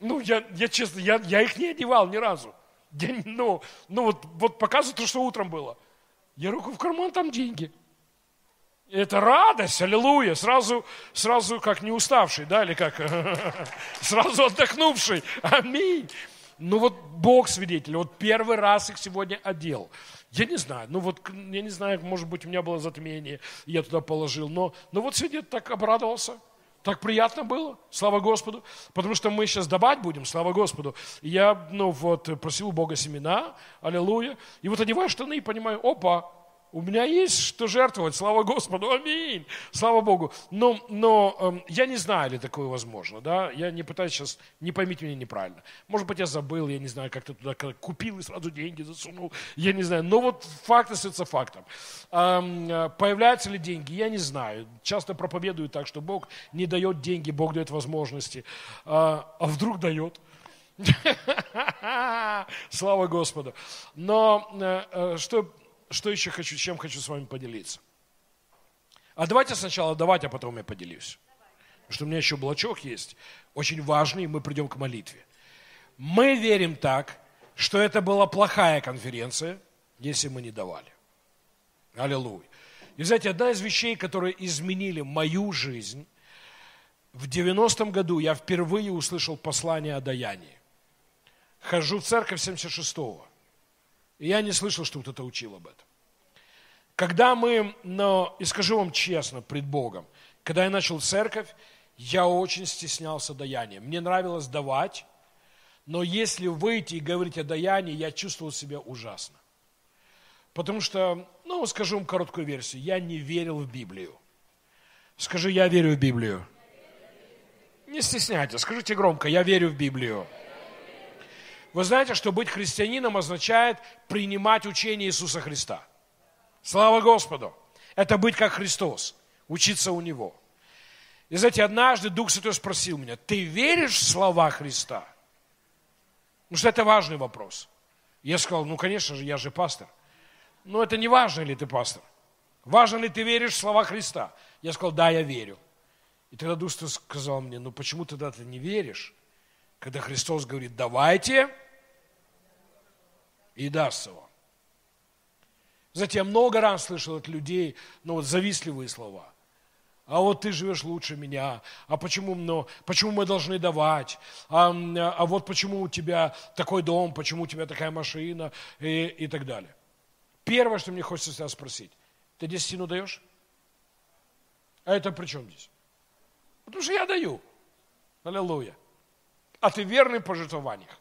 Ну, я, я честно, я, я их не одевал ни разу. Я, ну, ну вот, вот показывают то, что утром было. Я руку в карман, там деньги. Это радость, аллилуйя, сразу, сразу как не уставший, да, или как, сразу отдохнувший, аминь. Ну вот Бог свидетель, вот первый раз их сегодня одел. Я не знаю, ну вот, я не знаю, может быть, у меня было затмение, я туда положил, но, но вот сегодня так обрадовался. Так приятно было, слава Господу, потому что мы сейчас давать будем, слава Господу. Я, ну вот, просил у Бога семена, аллилуйя, и вот одеваю штаны и понимаю, опа, у меня есть что жертвовать, слава Господу, аминь, слава Богу. Но, но э, я не знаю, ли такое возможно, да, я не пытаюсь сейчас, не поймите меня неправильно. Может быть, я забыл, я не знаю, как-то туда купил и сразу деньги засунул, я не знаю. Но вот факт остается фактом. Э, появляются ли деньги, я не знаю. Часто проповедую так, что Бог не дает деньги, Бог дает возможности. Э, а вдруг дает? Слава Господу. Но э, э что что еще хочу, чем хочу с вами поделиться. А давайте сначала давать, а потом я поделюсь. Потому что у меня еще блочок есть, очень важный, и мы придем к молитве. Мы верим так, что это была плохая конференция, если мы не давали. Аллилуйя. И, знаете, одна из вещей, которые изменили мою жизнь, в 90-м году я впервые услышал послание о даянии. Хожу в церковь 76-го. Я не слышал, что кто-то учил об этом. Когда мы, но, и скажу вам честно, пред Богом, когда я начал церковь, я очень стеснялся даяния. Мне нравилось давать, но если выйти и говорить о даянии, я чувствовал себя ужасно. Потому что, ну, скажу вам короткую версию, я не верил в Библию. Скажи, я верю в Библию. Не стесняйтесь, скажите громко, я верю в Библию. Вы знаете, что быть христианином означает принимать учение Иисуса Христа. Слава Господу! Это быть как Христос, учиться у Него. И знаете, однажды Дух Святой спросил меня, ты веришь в слова Христа? Потому что это важный вопрос. Я сказал, ну, конечно же, я же пастор. Но это не важно, ли ты пастор. Важно ли ты веришь в слова Христа? Я сказал, да, я верю. И тогда Дух сказал мне, ну почему тогда ты не веришь, когда Христос говорит, давайте, и дастся вам. Знаете, я много раз слышал от людей, ну вот завистливые слова. А вот ты живешь лучше меня, а почему, ну, почему мы должны давать, а, а вот почему у тебя такой дом, почему у тебя такая машина и, и так далее. Первое, что мне хочется себя спросить, ты десятину даешь? А это при чем здесь? Потому что я даю. Аллилуйя. А ты верный в пожертвованиях.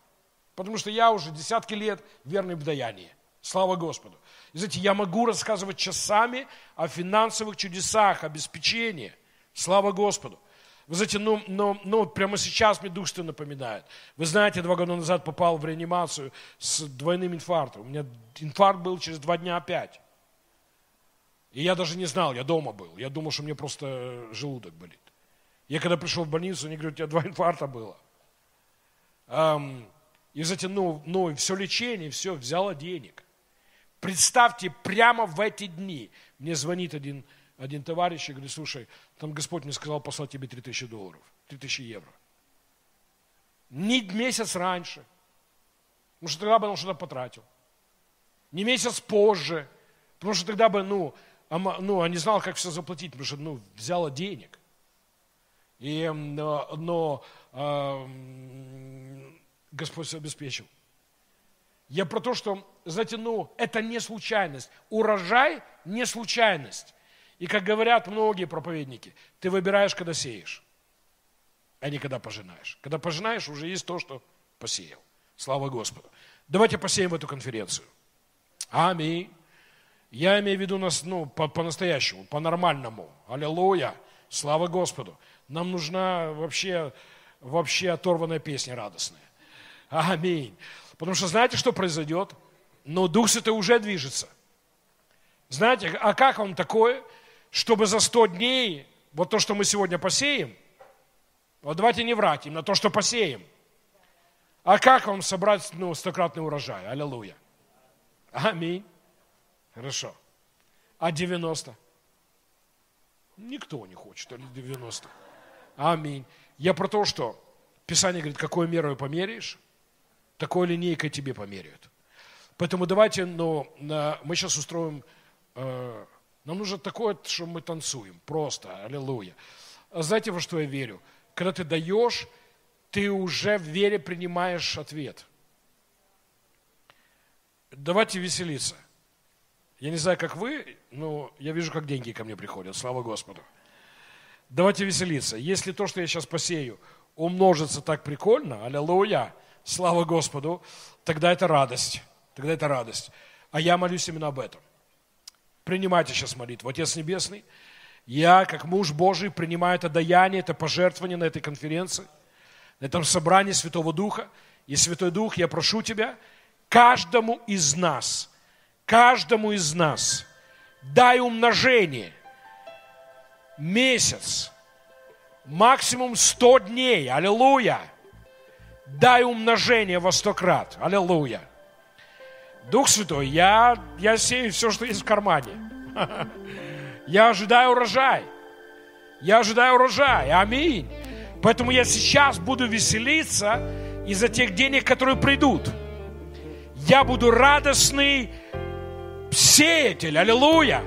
Потому что я уже десятки лет верный в даянии. Слава Господу. И знаете, я могу рассказывать часами о финансовых чудесах, обеспечении. Слава Господу. Вы знаете, ну, ну, ну прямо сейчас мне Дух Святой напоминает. Вы знаете, два года назад попал в реанимацию с двойным инфарктом. У меня инфаркт был через два дня опять. И я даже не знал, я дома был. Я думал, что мне просто желудок болит. Я когда пришел в больницу, они говорят, у тебя два инфаркта было. И затянул, ну, все лечение, все, взяла денег. Представьте, прямо в эти дни мне звонит один, один товарищ и говорит, слушай, там Господь мне сказал послать тебе 3000 долларов, 3000 евро. Не месяц раньше, потому что тогда бы он что-то потратил. Не месяц позже, потому что тогда бы, ну, ну, а не знал, как все заплатить, потому что, ну, взяла денег. И, но, но Господь все обеспечил. Я про то, что, знаете, ну, это не случайность. Урожай – не случайность. И как говорят многие проповедники, ты выбираешь, когда сеешь, а не когда пожинаешь. Когда пожинаешь, уже есть то, что посеял. Слава Господу. Давайте посеем в эту конференцию. Аминь. Я имею в виду нас, ну, по- по-настоящему, по-нормальному. Аллилуйя. Слава Господу. Нам нужна вообще, вообще оторванная песня радостная. Аминь. Потому что знаете, что произойдет? Ну, Дух Святой уже движется. Знаете, а как он такое, чтобы за 100 дней, вот то, что мы сегодня посеем, вот давайте не врать, именно то, что посеем. А как вам собрать ну, стократный урожай? Аллилуйя. Аминь. Хорошо. А 90? Никто не хочет, или 90. Аминь. Я про то, что Писание говорит, какой мерой померяешь, такой линейкой тебе померяют. Поэтому давайте, на- мы сейчас устроим, э, нам нужно такое, что мы танцуем, просто, аллилуйя. А Знаете, во что я верю? Когда ты даешь, ты уже в вере принимаешь ответ. Давайте веселиться. Я не знаю, как вы, но я вижу, как деньги ко мне приходят, слава Господу. Давайте веселиться. Если то, что я сейчас посею, умножится так прикольно, аллилуйя, слава Господу, тогда это радость. Тогда это радость. А я молюсь именно об этом. Принимайте сейчас молитву. Отец Небесный, я, как муж Божий, принимаю это даяние, это пожертвование на этой конференции, на этом собрании Святого Духа. И Святой Дух, я прошу Тебя, каждому из нас, каждому из нас, дай умножение, месяц, максимум 100 дней, аллилуйя, дай умножение во сто крат, аллилуйя. Дух Святой, я, я сею все, что есть в кармане. Я ожидаю урожай. Я ожидаю урожай. Аминь. Поэтому я сейчас буду веселиться из-за тех денег, которые придут. Я буду радостный сеятель, аллилуйя,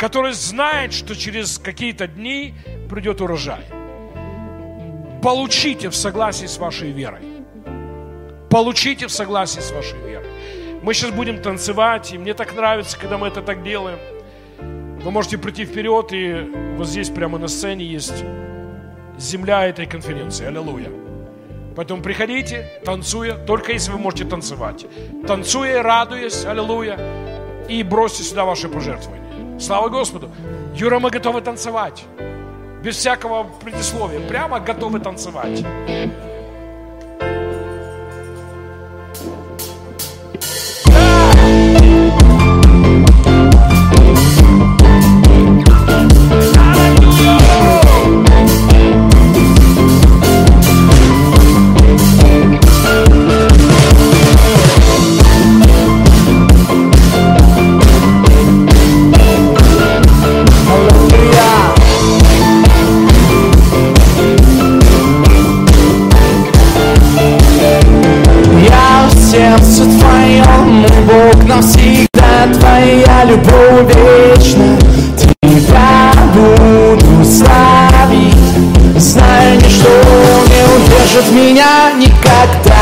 который знает, что через какие-то дни придет урожай. Получите в согласии с вашей верой. Получите в согласии с вашей верой. Мы сейчас будем танцевать, и мне так нравится, когда мы это так делаем. Вы можете прийти вперед, и вот здесь прямо на сцене есть земля этой конференции. Аллилуйя. Поэтому приходите, танцуя, только если вы можете танцевать. Танцуя радуясь, аллилуйя, и бросьте сюда ваши пожертвования. Слава Господу. Юра, мы готовы танцевать. Без всякого предисловия. Прямо готовы танцевать.
Удержит меня никогда.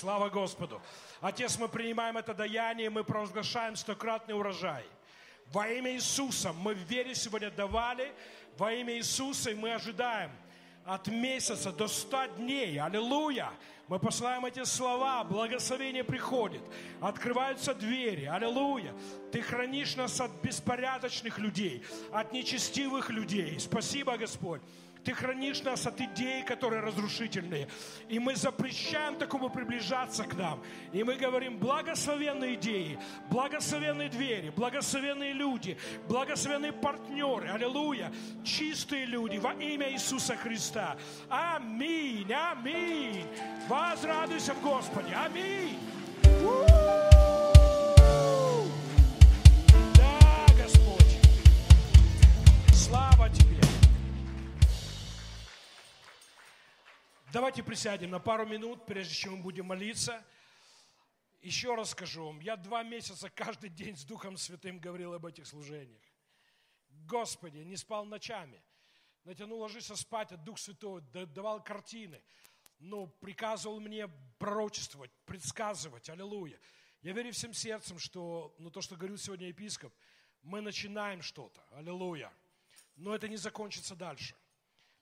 Слава Господу. Отец, мы принимаем это даяние, мы провозглашаем стократный урожай. Во имя Иисуса мы в вере сегодня давали, во имя Иисуса и мы ожидаем от месяца до ста дней. Аллилуйя! Мы посылаем эти слова, благословение приходит, открываются двери, аллилуйя. Ты хранишь нас от беспорядочных людей, от нечестивых людей. Спасибо, Господь. Ты хранишь нас от идей, которые разрушительные. И мы запрещаем такому приближаться к нам. И мы говорим, благословенные идеи, благословенные двери, благословенные люди, благословенные партнеры. Аллилуйя. Чистые люди во имя Иисуса Христа. Аминь, аминь. Возрадуйся в Господе. Аминь. Да, Господь. Слава Тебе. Давайте присядем на пару минут, прежде чем мы будем молиться. Еще раз скажу вам, я два месяца каждый день с Духом Святым говорил об этих служениях. Господи, не спал ночами. Знаете, ну ложишься спать, а Дух Святой давал картины. Ну, приказывал мне пророчествовать, предсказывать. Аллилуйя. Я верю всем сердцем, что, ну, то, что говорил сегодня епископ, мы начинаем что-то. Аллилуйя. Но это не закончится дальше.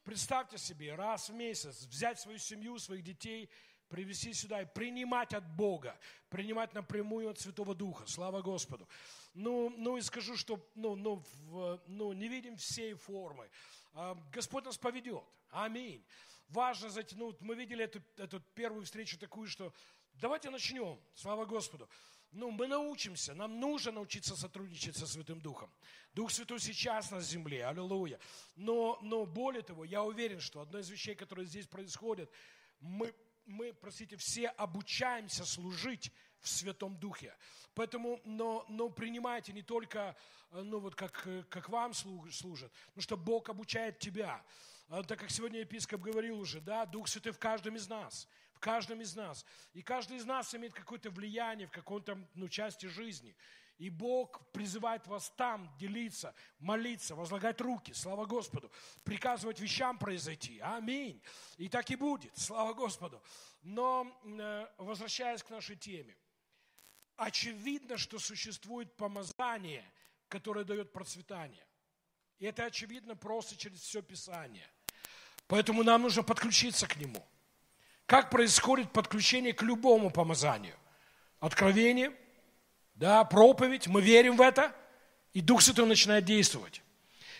Представьте себе, раз в месяц взять свою семью, своих детей, привести сюда и принимать от Бога, принимать напрямую от Святого Духа. Слава Господу. Ну, ну и скажу, что ну, ну, в, ну, не видим всей формы. А, Господь нас поведет. Аминь. Важно затянуть. Мы видели эту, эту первую встречу такую, что давайте начнем. Слава Господу ну, мы научимся, нам нужно научиться сотрудничать со Святым Духом. Дух Святой сейчас на земле, аллилуйя. Но, но более того, я уверен, что одно из вещей, которые здесь происходят, мы, мы, простите, все обучаемся служить в Святом Духе. Поэтому, но, но принимайте не только, ну вот как, как вам служат, но что Бог обучает тебя. А, так как сегодня епископ говорил уже, да, Дух Святой в каждом из нас – в каждом из нас. И каждый из нас имеет какое-то влияние в каком-то ну, части жизни. И Бог призывает вас там делиться, молиться, возлагать руки, слава Господу, приказывать вещам произойти. Аминь. И так и будет, слава Господу. Но, э, возвращаясь к нашей теме, очевидно, что существует помазание, которое дает процветание. И это очевидно просто через все Писание. Поэтому нам нужно подключиться к нему – как происходит подключение к любому помазанию. Откровение, да, проповедь, мы верим в это, и Дух Святой начинает действовать.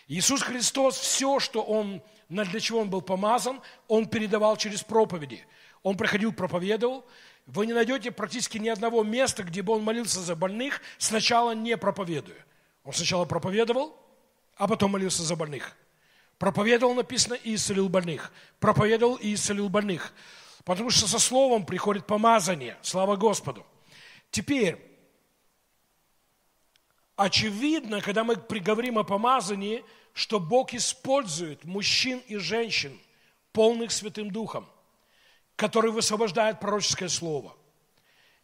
Иисус Христос, все, что Он, для чего Он был помазан, Он передавал через проповеди. Он приходил, проповедовал. Вы не найдете практически ни одного места, где бы Он молился за больных, сначала не проповедуя. Он сначала проповедовал, а потом молился за больных. Проповедовал, написано, и исцелил больных. Проповедовал и исцелил больных. Потому что со словом приходит помазание. Слава Господу. Теперь, очевидно, когда мы приговорим о помазании, что Бог использует мужчин и женщин, полных Святым Духом, которые высвобождают пророческое слово.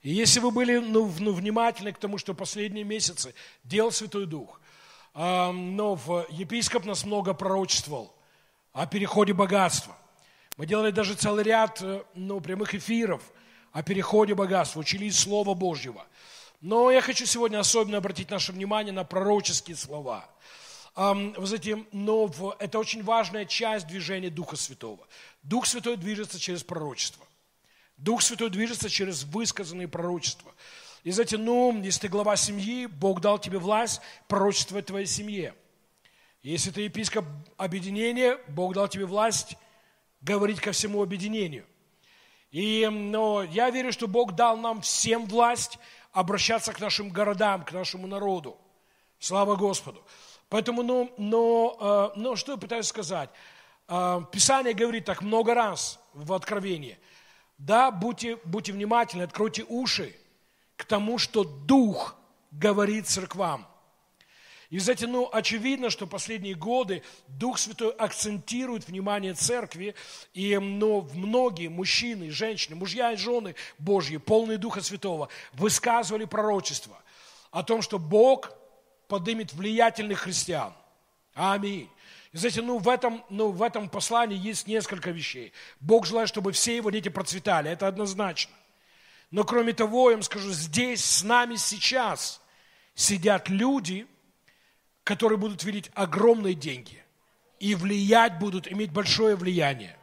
И если вы были ну, ну, внимательны к тому, что последние месяцы делал Святой Дух, но в, епископ нас много пророчествовал о переходе богатства. Мы делали даже целый ряд э, ну, прямых эфиров о переходе богатства, учили из Слова Божьего. Но я хочу сегодня особенно обратить наше внимание на пророческие слова. Вы знаете, но это очень важная часть движения Духа Святого. Дух Святой движется через пророчество. Дух Святой движется через высказанные пророчества. И знаете, ну, если ты глава семьи, Бог дал тебе власть пророчествовать твоей семье. Если ты епископ объединения, Бог дал тебе власть говорить ко всему объединению. И но я верю, что Бог дал нам всем власть обращаться к нашим городам, к нашему народу. Слава Господу. Поэтому, ну, но, э, но что я пытаюсь сказать? Э, Писание говорит так много раз в Откровении. Да, будьте, будьте внимательны, откройте уши к тому, что Дух говорит церквам. И, знаете, ну, очевидно, что последние годы Дух Святой акцентирует внимание церкви, и ну, многие мужчины, женщины, мужья и жены Божьи, полные Духа Святого, высказывали пророчество о том, что Бог поднимет влиятельных христиан. Аминь. И знаете, ну в, этом, ну в этом послании есть несколько вещей. Бог желает, чтобы все его дети процветали, это однозначно. Но кроме того, я вам скажу, здесь с нами сейчас сидят люди, которые будут видеть огромные деньги и влиять будут, иметь большое влияние.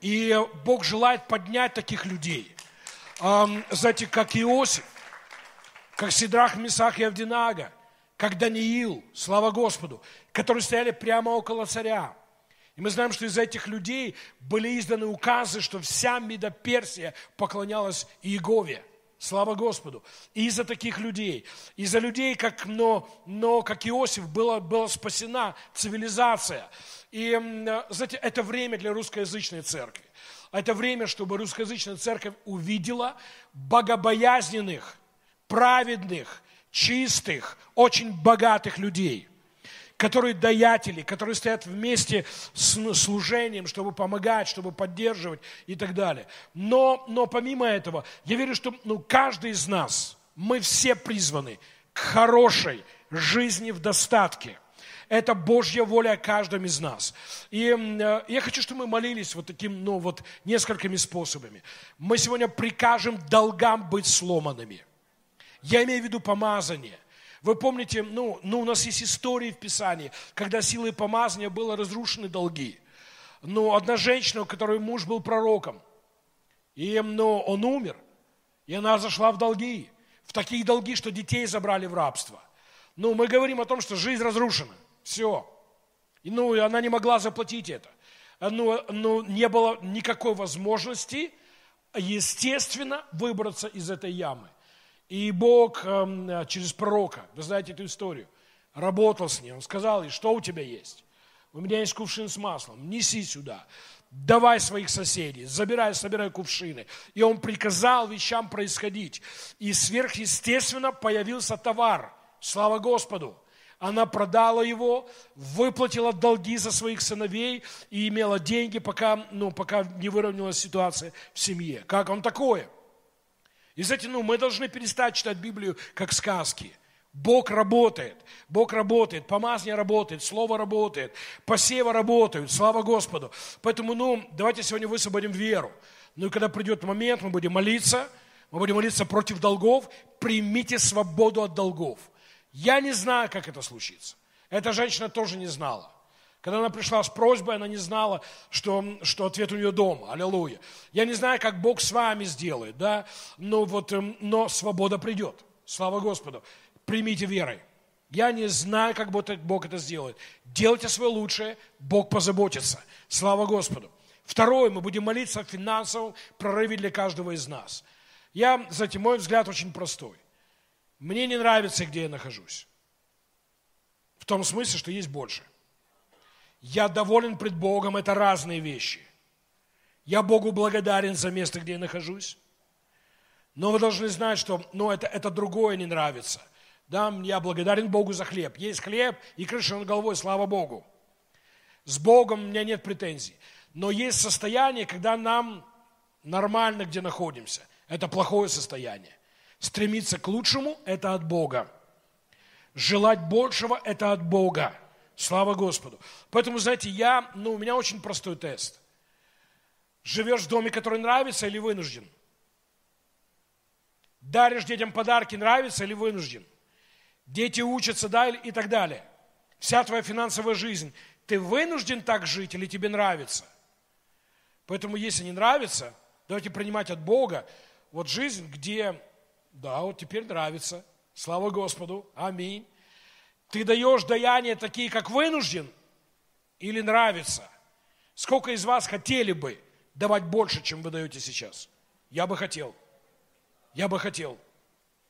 И Бог желает поднять таких людей. Знаете, как Иосиф, как Сидрах, Месах и Авдинага, как Даниил, слава Господу, которые стояли прямо около царя. И мы знаем, что из этих людей были изданы указы, что вся Медоперсия поклонялась Иегове. Слава Господу. Из-за таких людей, из-за людей, как, но, но как Иосиф, была, была спасена цивилизация. И, знаете, это время для русскоязычной церкви. Это время, чтобы русскоязычная церковь увидела богобоязненных, праведных, чистых, очень богатых людей – которые даятели, которые стоят вместе с служением, чтобы помогать, чтобы поддерживать и так далее. Но, но помимо этого, я верю, что ну, каждый из нас, мы все призваны к хорошей жизни в достатке. Это Божья воля о каждом из нас. И э, я хочу, чтобы мы молились вот таким, ну вот, несколькими способами. Мы сегодня прикажем долгам быть сломанными. Я имею в виду помазание. Вы помните, ну, ну, у нас есть истории в Писании, когда силой помазания было разрушены долги. Ну, одна женщина, у которой муж был пророком, и ну, он умер, и она зашла в долги, в такие долги, что детей забрали в рабство. Ну, мы говорим о том, что жизнь разрушена, все. И, ну, и она не могла заплатить это. Ну, ну, не было никакой возможности, естественно, выбраться из этой ямы. И Бог эм, через пророка, вы знаете эту историю, работал с ней. Он сказал ей, что у тебя есть? У меня есть кувшин с маслом, неси сюда. Давай своих соседей, забирай, собирай кувшины. И он приказал вещам происходить. И сверхъестественно появился товар. Слава Господу! Она продала его, выплатила долги за своих сыновей и имела деньги, пока, ну, пока не выровнялась ситуация в семье. Как он такое? И знаете, ну, мы должны перестать читать Библию как сказки. Бог работает, Бог работает, помазание работает, Слово работает, посевы работают, слава Господу. Поэтому, ну, давайте сегодня высвободим веру. Ну и когда придет момент, мы будем молиться, мы будем молиться против долгов, примите свободу от долгов. Я не знаю, как это случится. Эта женщина тоже не знала. Когда она пришла с просьбой, она не знала, что, что ответ у нее дома. Аллилуйя. Я не знаю, как Бог с вами сделает, да, но, вот, эм, но свобода придет. Слава Господу. Примите верой. Я не знаю, как Бог это сделает. Делайте свое лучшее, Бог позаботится. Слава Господу. Второе, мы будем молиться о финансовом прорыве для каждого из нас. Я, кстати, мой взгляд очень простой. Мне не нравится, где я нахожусь. В том смысле, что есть больше. Я доволен пред Богом, это разные вещи. Я Богу благодарен за место, где я нахожусь. Но вы должны знать, что ну, это, это другое не нравится. Да, я благодарен Богу за хлеб. Есть хлеб и крыша над головой, слава Богу. С Богом у меня нет претензий. Но есть состояние, когда нам нормально, где находимся. Это плохое состояние. Стремиться к лучшему – это от Бога. Желать большего – это от Бога. Слава Господу. Поэтому, знаете, я, ну, у меня очень простой тест. Живешь в доме, который нравится или вынужден? Даришь детям подарки, нравится или вынужден? Дети учатся, да, и так далее. Вся твоя финансовая жизнь. Ты вынужден так жить или тебе нравится? Поэтому, если не нравится, давайте принимать от Бога вот жизнь, где, да, вот теперь нравится. Слава Господу. Аминь. Ты даешь даяния такие, как вынужден или нравится? Сколько из вас хотели бы давать больше, чем вы даете сейчас? Я бы хотел. Я бы хотел.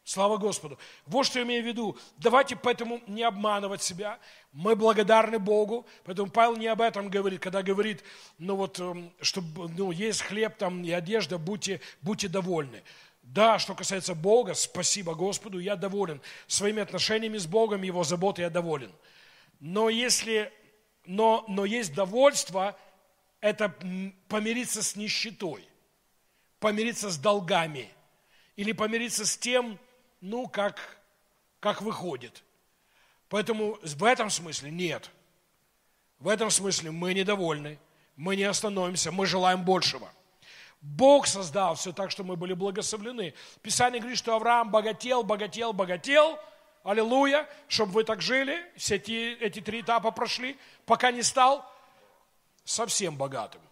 Слава Господу. Вот что я имею в виду. Давайте поэтому не обманывать себя. Мы благодарны Богу. Поэтому Павел не об этом говорит, когда говорит, ну вот, эм, чтобы ну, есть хлеб там и одежда, будьте, будьте довольны. Да, что касается Бога, спасибо Господу, я доволен. Своими отношениями с Богом, Его заботой я доволен. Но если, но, но есть довольство, это помириться с нищетой, помириться с долгами или помириться с тем, ну, как, как выходит. Поэтому в этом смысле нет. В этом смысле мы недовольны, мы не остановимся, мы желаем большего. Бог создал все так, что мы были благословлены. Писание говорит, что Авраам богател, богател, богател. Аллилуйя, чтобы вы так жили, все эти, эти три этапа прошли, пока не стал совсем богатым.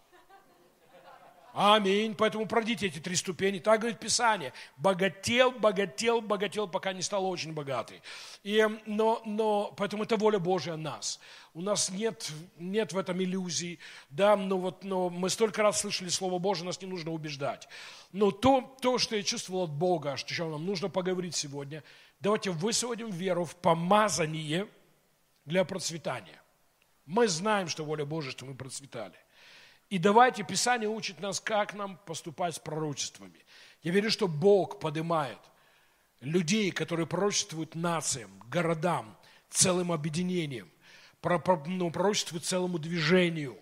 Аминь. Поэтому пройдите эти три ступени. Так говорит Писание. Богател, богател, богател, пока не стал очень богатый. И, но, но, поэтому это воля Божья нас. У нас нет, нет в этом иллюзий. Да, но, вот, но мы столько раз слышали Слово Божье, нас не нужно убеждать. Но то, то, что я чувствовал от Бога, что нам нужно поговорить сегодня, давайте высвободим веру в помазание для процветания. Мы знаем, что воля Божья, что мы процветали. И давайте, Писание учит нас, как нам поступать с пророчествами. Я верю, что Бог поднимает людей, которые пророчествуют нациям, городам, целым объединениям, ну, пророчествуют целому движению.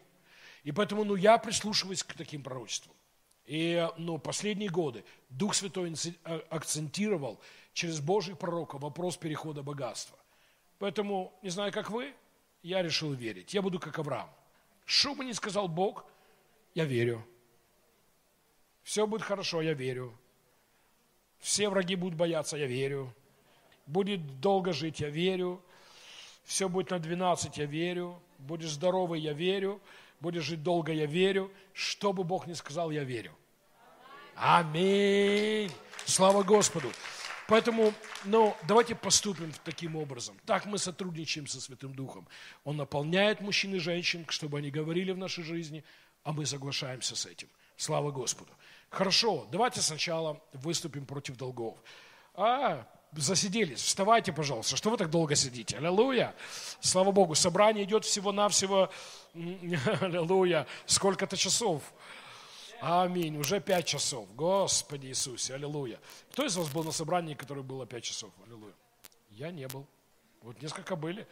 И поэтому ну, я прислушиваюсь к таким пророчествам. И ну, последние годы Дух Святой а, акцентировал через Божьих пророков вопрос перехода богатства. Поэтому, не знаю, как вы, я решил верить. Я буду как Авраам. Что бы сказал Бог, я верю. Все будет хорошо, я верю. Все враги будут бояться, я верю. Будет долго жить, я верю. Все будет на 12, я верю. Будешь здоровый, я верю. Будешь жить долго, я верю. Что бы Бог ни сказал, я верю. Аминь. Слава Господу. Поэтому, ну, давайте поступим таким образом. Так мы сотрудничаем со Святым Духом. Он наполняет мужчин и женщин, чтобы они говорили в нашей жизни, а мы соглашаемся с этим. Слава Господу. Хорошо, давайте сначала выступим против долгов. А, засиделись. Вставайте, пожалуйста. Что вы так долго сидите? Аллилуйя. Слава Богу, собрание идет всего-навсего, аллилуйя, сколько-то часов. Аминь. Уже пять часов. Господи Иисусе, аллилуйя. Кто из вас был на собрании, которое было пять часов? Аллилуйя. Я не был. Вот несколько были.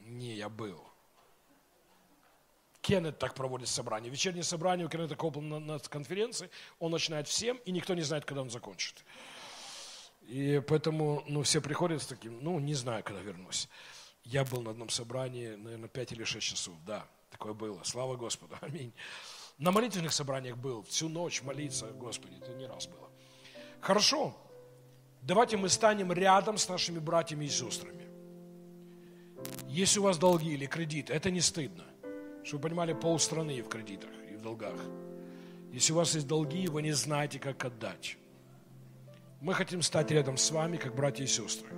Не, я был. Кеннет так проводит собрание. Вечернее собрание у Кеннета Коплана на, на конференции. Он начинает всем, и никто не знает, когда он закончит. И поэтому ну, все приходят с таким, ну, не знаю, когда вернусь. Я был на одном собрании, наверное, 5 или 6 часов. Да, такое было. Слава Господу. Аминь. На молитвенных собраниях был. Всю ночь молиться, Господи, это не раз было. Хорошо. Давайте мы станем рядом с нашими братьями и сестрами. Если у вас долги или кредит, это не стыдно. Чтобы вы понимали, полстраны в кредитах и в долгах. Если у вас есть долги, вы не знаете, как отдать. Мы хотим стать рядом с вами, как братья и сестры.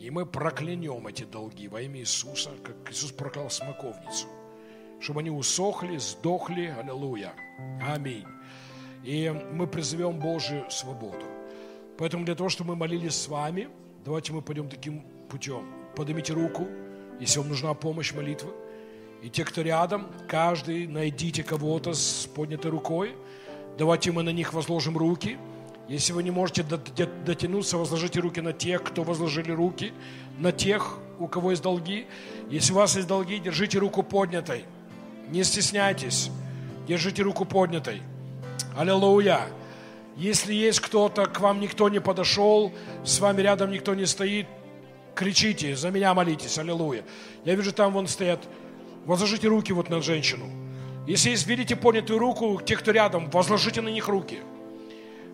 И мы проклянем эти долги во имя Иисуса, как Иисус проклял смоковницу. Чтобы они усохли, сдохли. Аллилуйя. Аминь. И мы призовем Божию свободу. Поэтому для того, чтобы мы молились с вами, давайте мы пойдем таким путем. Поднимите руку, если вам нужна помощь молитвы. И те, кто рядом, каждый найдите кого-то с поднятой рукой. Давайте мы на них возложим руки. Если вы не можете дотянуться, возложите руки на тех, кто возложили руки, на тех, у кого есть долги. Если у вас есть долги, держите руку поднятой. Не стесняйтесь. Держите руку поднятой. Аллилуйя. Если есть кто-то, к вам никто не подошел, с вами рядом никто не стоит, кричите, за меня молитесь, аллилуйя. Я вижу, там вон стоят Возложите руки вот на женщину. Если есть, видите поднятую руку, те, кто рядом, возложите на них руки.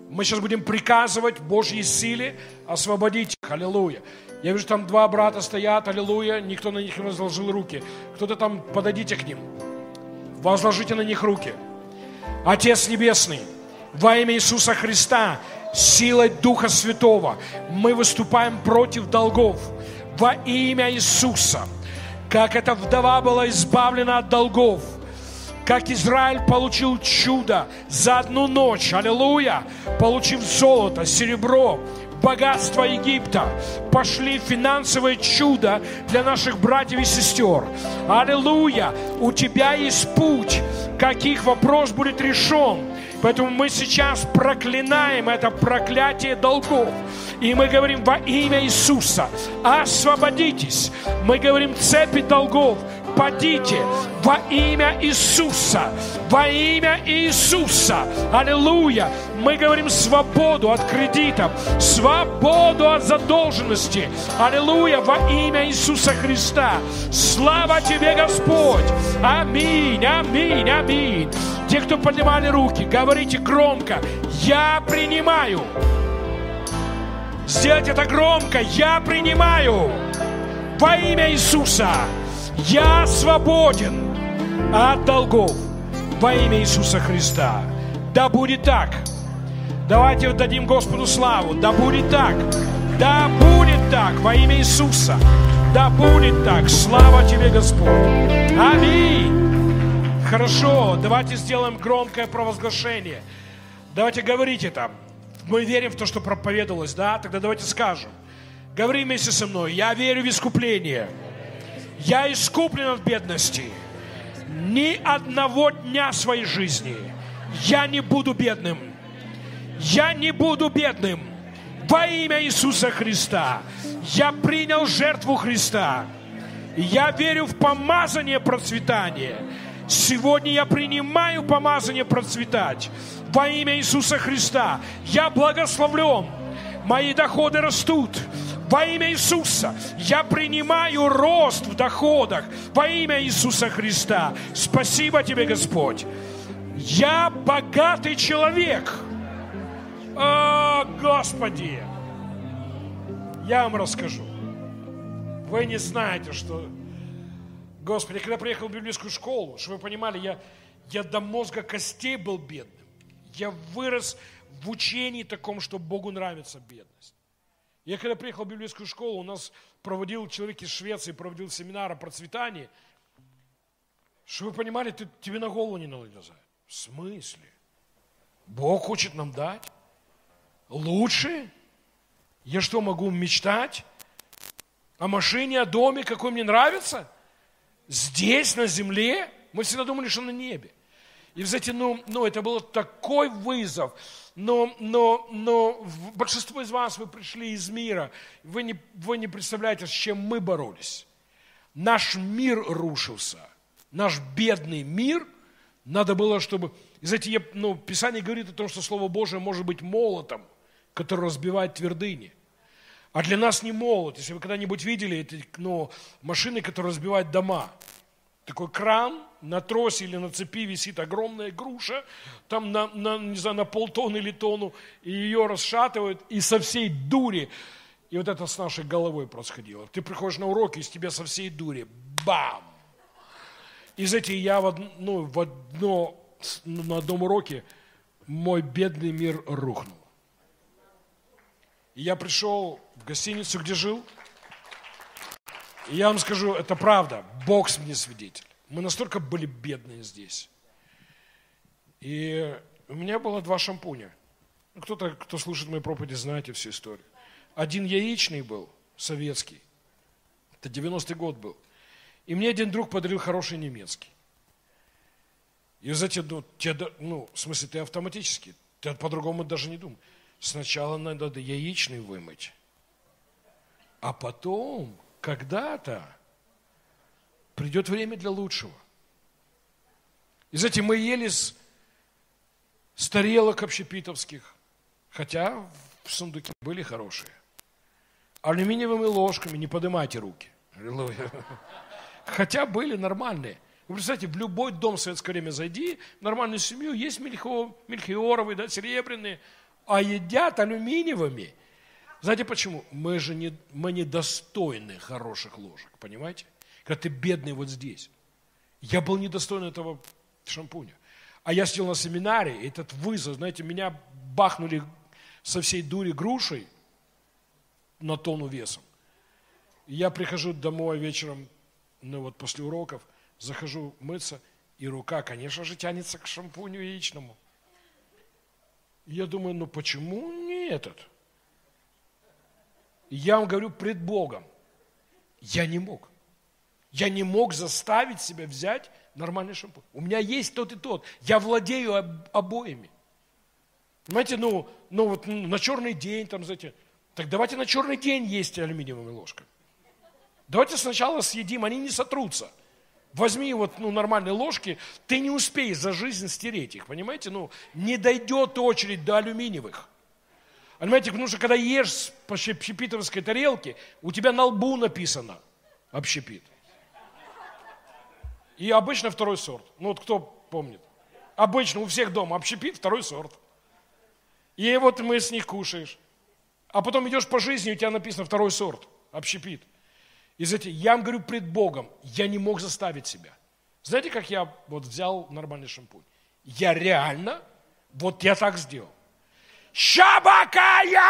Мы сейчас будем приказывать Божьей силе освободить их. Аллилуйя. Я вижу, там два брата стоят, аллилуйя, никто на них не возложил руки. Кто-то там, подойдите к ним. Возложите на них руки. Отец Небесный, во имя Иисуса Христа, силой Духа Святого, мы выступаем против долгов. Во имя Иисуса – как эта вдова была избавлена от долгов, как Израиль получил чудо за одну ночь, аллилуйя, получив золото, серебро, богатство Египта, пошли финансовое чудо для наших братьев и сестер. Аллилуйя! У тебя есть путь, каких вопрос будет решен. Поэтому мы сейчас проклинаем это проклятие долгов. И мы говорим во имя Иисуса, освободитесь. Мы говорим цепи долгов, освободите во имя Иисуса, во имя Иисуса. Аллилуйя. Мы говорим свободу от кредитов, свободу от задолженности. Аллилуйя, во имя Иисуса Христа. Слава Тебе, Господь. Аминь, аминь, аминь. Те, кто поднимали руки, говорите громко. Я принимаю. Сделать это громко. Я принимаю. Во имя Иисуса. Я свободен от долгов. Во имя Иисуса Христа. Да будет так. Давайте дадим Господу славу. Да будет так. Да будет так во имя Иисуса. Да будет так. Слава тебе, Господь. Аминь. Хорошо, давайте сделаем громкое провозглашение. Давайте говорить это. Мы верим в то, что проповедовалось, да? Тогда давайте скажем. Говори вместе со мной. Я верю в искупление. Я искуплен от бедности. Ни одного дня своей жизни я не буду бедным. Я не буду бедным. Во имя Иисуса Христа. Я принял жертву Христа. Я верю в помазание процветания. Сегодня я принимаю помазание процветать. Во имя Иисуса Христа. Я благословлен. Мои доходы растут. Во имя Иисуса я принимаю рост в доходах. Во имя Иисуса Христа. Спасибо тебе, Господь. Я богатый человек. О, Господи! Я вам расскажу. Вы не знаете, что... Господи, когда приехал в библейскую школу, чтобы вы понимали, я, я до мозга костей был бедным. Я вырос в учении таком, что Богу нравится бедность. Я когда приехал в библейскую школу, у нас проводил человек из Швеции, проводил семинар о процветании. Чтобы вы понимали, ты, тебе на голову не налезает. В смысле? Бог хочет нам дать? Лучше? Я что, могу мечтать? О машине, о доме, какой мне нравится? Здесь, на земле? Мы всегда думали, что на небе. И, знаете, ну, ну это был такой вызов. Но, но, но большинство из вас, вы пришли из мира, вы не, вы не представляете, с чем мы боролись. Наш мир рушился. Наш бедный мир, надо было, чтобы... И знаете, я, ну, Писание говорит о том, что Слово Божие может быть молотом, который разбивает твердыни. А для нас не молот. Если вы когда-нибудь видели эти ну, машины, которые разбивают дома. Такой кран, на тросе или на цепи висит огромная груша, там на, на, не знаю, на полтонны или тонну, и ее расшатывают, и со всей дури. И вот это с нашей головой происходило. Ты приходишь на уроки, из тебя со всей дури, бам! И знаете, я в, одно, ну, в одно, на одном уроке мой бедный мир рухнул. И я пришел в гостиницу, где жил, и я вам скажу, это правда, Бог мне свидетель. Мы настолько были бедные здесь. И у меня было два шампуня. Ну, кто-то, кто слушает мои проповеди, знаете всю историю. Один яичный был, советский. Это 90-й год был. И мне один друг подарил хороший немецкий. И знаете, ну, тебе, ну, в смысле, ты автоматически, ты по-другому даже не думаешь. Сначала надо яичный вымыть, а потом, когда-то, придет время для лучшего. И знаете, мы ели с, с тарелок общепитовских, хотя в сундуке были хорошие. Алюминиевыми ложками, не поднимайте руки. Хотя были нормальные. Вы представляете, в любой дом в советское время зайди, в нормальную семью, есть мельхиоровые, да, серебряные, а едят алюминиевыми. Знаете почему? Мы же не, мы не достойны хороших ложек, понимаете? когда ты бедный вот здесь. Я был недостоин этого шампуня. А я сидел на семинаре, и этот вызов, знаете, меня бахнули со всей дури грушей на тонну весом. И я прихожу домой вечером, ну вот после уроков, захожу мыться, и рука, конечно же, тянется к шампуню яичному. Я думаю, ну почему не этот? Я вам говорю пред Богом, я не мог. Я не мог заставить себя взять нормальный шампунь. У меня есть тот и тот. Я владею об, обоими. Понимаете, ну, ну вот на черный день, там, знаете, так давайте на черный день есть алюминиевыми ложками. Давайте сначала съедим, они не сотрутся. Возьми вот ну, нормальные ложки, ты не успеешь за жизнь стереть их, понимаете? Ну, не дойдет очередь до алюминиевых. Понимаете, потому что когда ешь с общепитовской тарелки, у тебя на лбу написано общепит. И обычно второй сорт. Ну вот кто помнит? Обычно у всех дома общепит второй сорт. И вот мы с них кушаешь. А потом идешь по жизни, у тебя написано второй сорт, общепит. И знаете, я вам говорю пред Богом, я не мог заставить себя. Знаете, как я вот взял нормальный шампунь? Я реально, вот я так сделал. Шабакая!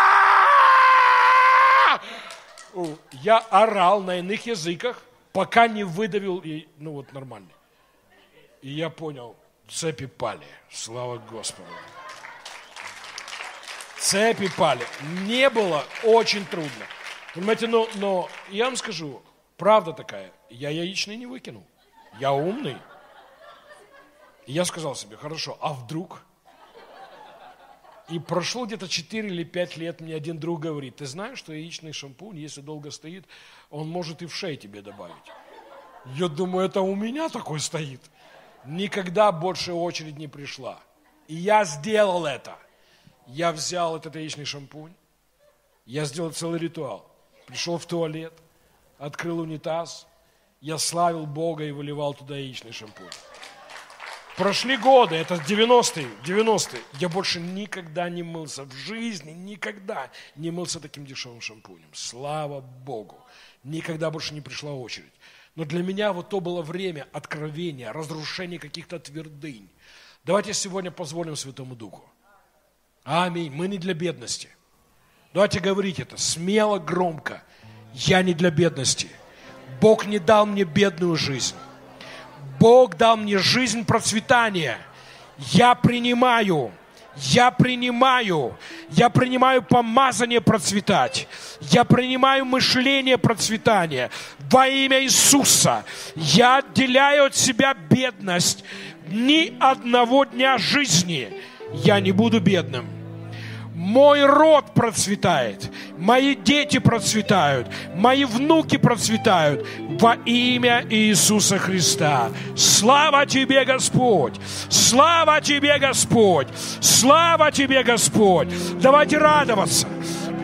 Я орал на иных языках, пока не выдавил, и, ну вот нормально. И я понял, цепи пали, слава Господу. Цепи пали. Не было очень трудно. Понимаете, но, но я вам скажу, правда такая, я яичный не выкинул. Я умный. И я сказал себе, хорошо, а вдруг? И прошло где-то 4 или 5 лет, мне один друг говорит, ты знаешь, что яичный шампунь, если долго стоит, он может и в шею тебе добавить. Я думаю, это у меня такой стоит. Никогда больше очередь не пришла. И я сделал это. Я взял этот яичный шампунь, я сделал целый ритуал. Пришел в туалет, открыл унитаз, я славил Бога и выливал туда яичный шампунь. Прошли годы, это 90-е, 90-е. Я больше никогда не мылся в жизни, никогда не мылся таким дешевым шампунем. Слава Богу. Никогда больше не пришла очередь. Но для меня вот то было время откровения, разрушения каких-то твердынь. Давайте сегодня позволим Святому Духу. Аминь. Мы не для бедности. Давайте говорить это смело, громко. Я не для бедности. Бог не дал мне бедную жизнь. Бог дал мне жизнь процветания. Я принимаю, я принимаю, я принимаю помазание процветать. Я принимаю мышление процветания. Во имя Иисуса я отделяю от себя бедность. Ни одного дня жизни я не буду бедным мой род процветает, мои дети процветают, мои внуки процветают во имя Иисуса Христа. Слава Тебе, Господь! Слава Тебе, Господь! Слава Тебе, Господь! Давайте радоваться!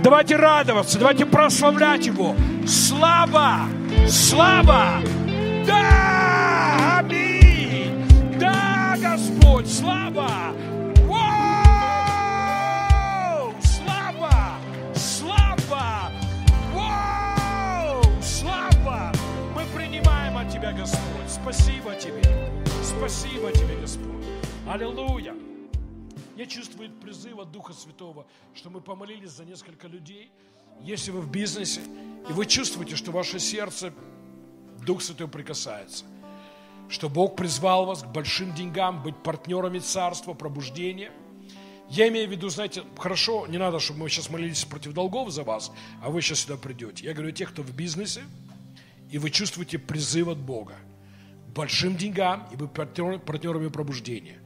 Давайте радоваться, давайте прославлять Его. Слава! Слава! Да! Спасибо Тебе. Спасибо Тебе, Господь. Аллилуйя. Я чувствую призыв от Духа Святого, что мы помолились за несколько людей. Если вы в бизнесе, и вы чувствуете, что ваше сердце Дух Святой прикасается, что Бог призвал вас к большим деньгам, быть партнерами царства, пробуждения. Я имею в виду, знаете, хорошо, не надо, чтобы мы сейчас молились против долгов за вас, а вы сейчас сюда придете. Я говорю, те, кто в бизнесе, и вы чувствуете призыв от Бога большим деньгам, и вы партнерами пробуждения.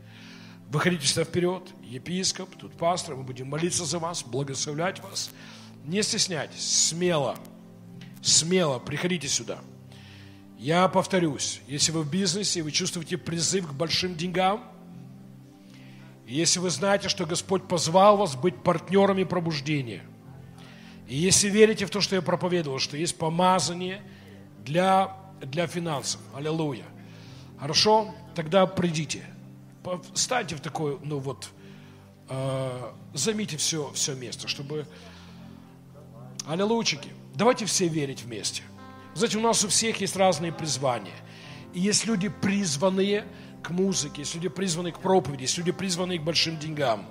Выходите сюда вперед, епископ, тут пастор, мы будем молиться за вас, благословлять вас. Не стесняйтесь, смело, смело приходите сюда. Я повторюсь, если вы в бизнесе, вы чувствуете призыв к большим деньгам, если вы знаете, что Господь позвал вас быть партнерами пробуждения, и если верите в то, что я проповедовал, что есть помазание – для, для финансов. Аллилуйя. Хорошо? Тогда придите. Станьте в такое, ну вот, э, займите все, все место, чтобы... Аллилуйчики. Давайте все верить вместе. Знаете, у нас у всех есть разные призвания. И есть люди призванные к музыке, есть люди призванные к проповеди, есть люди призванные к большим деньгам.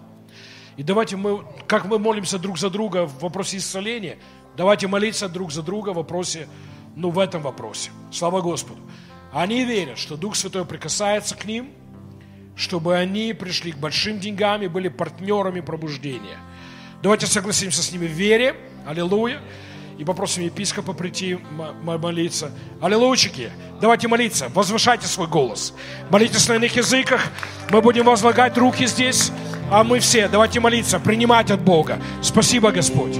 И давайте мы, как мы молимся друг за друга в вопросе исцеления, давайте молиться друг за друга в вопросе ну, в этом вопросе. Слава Господу. Они верят, что Дух Святой прикасается к ним, чтобы они пришли к большим деньгам и были партнерами пробуждения. Давайте согласимся с ними в вере. Аллилуйя. И попросим епископа прийти молиться. Аллилуйчики, давайте молиться, возвышайте свой голос. Молитесь на иных языках, мы будем возлагать руки здесь, а мы все, давайте молиться, принимать от Бога. Спасибо, Господь.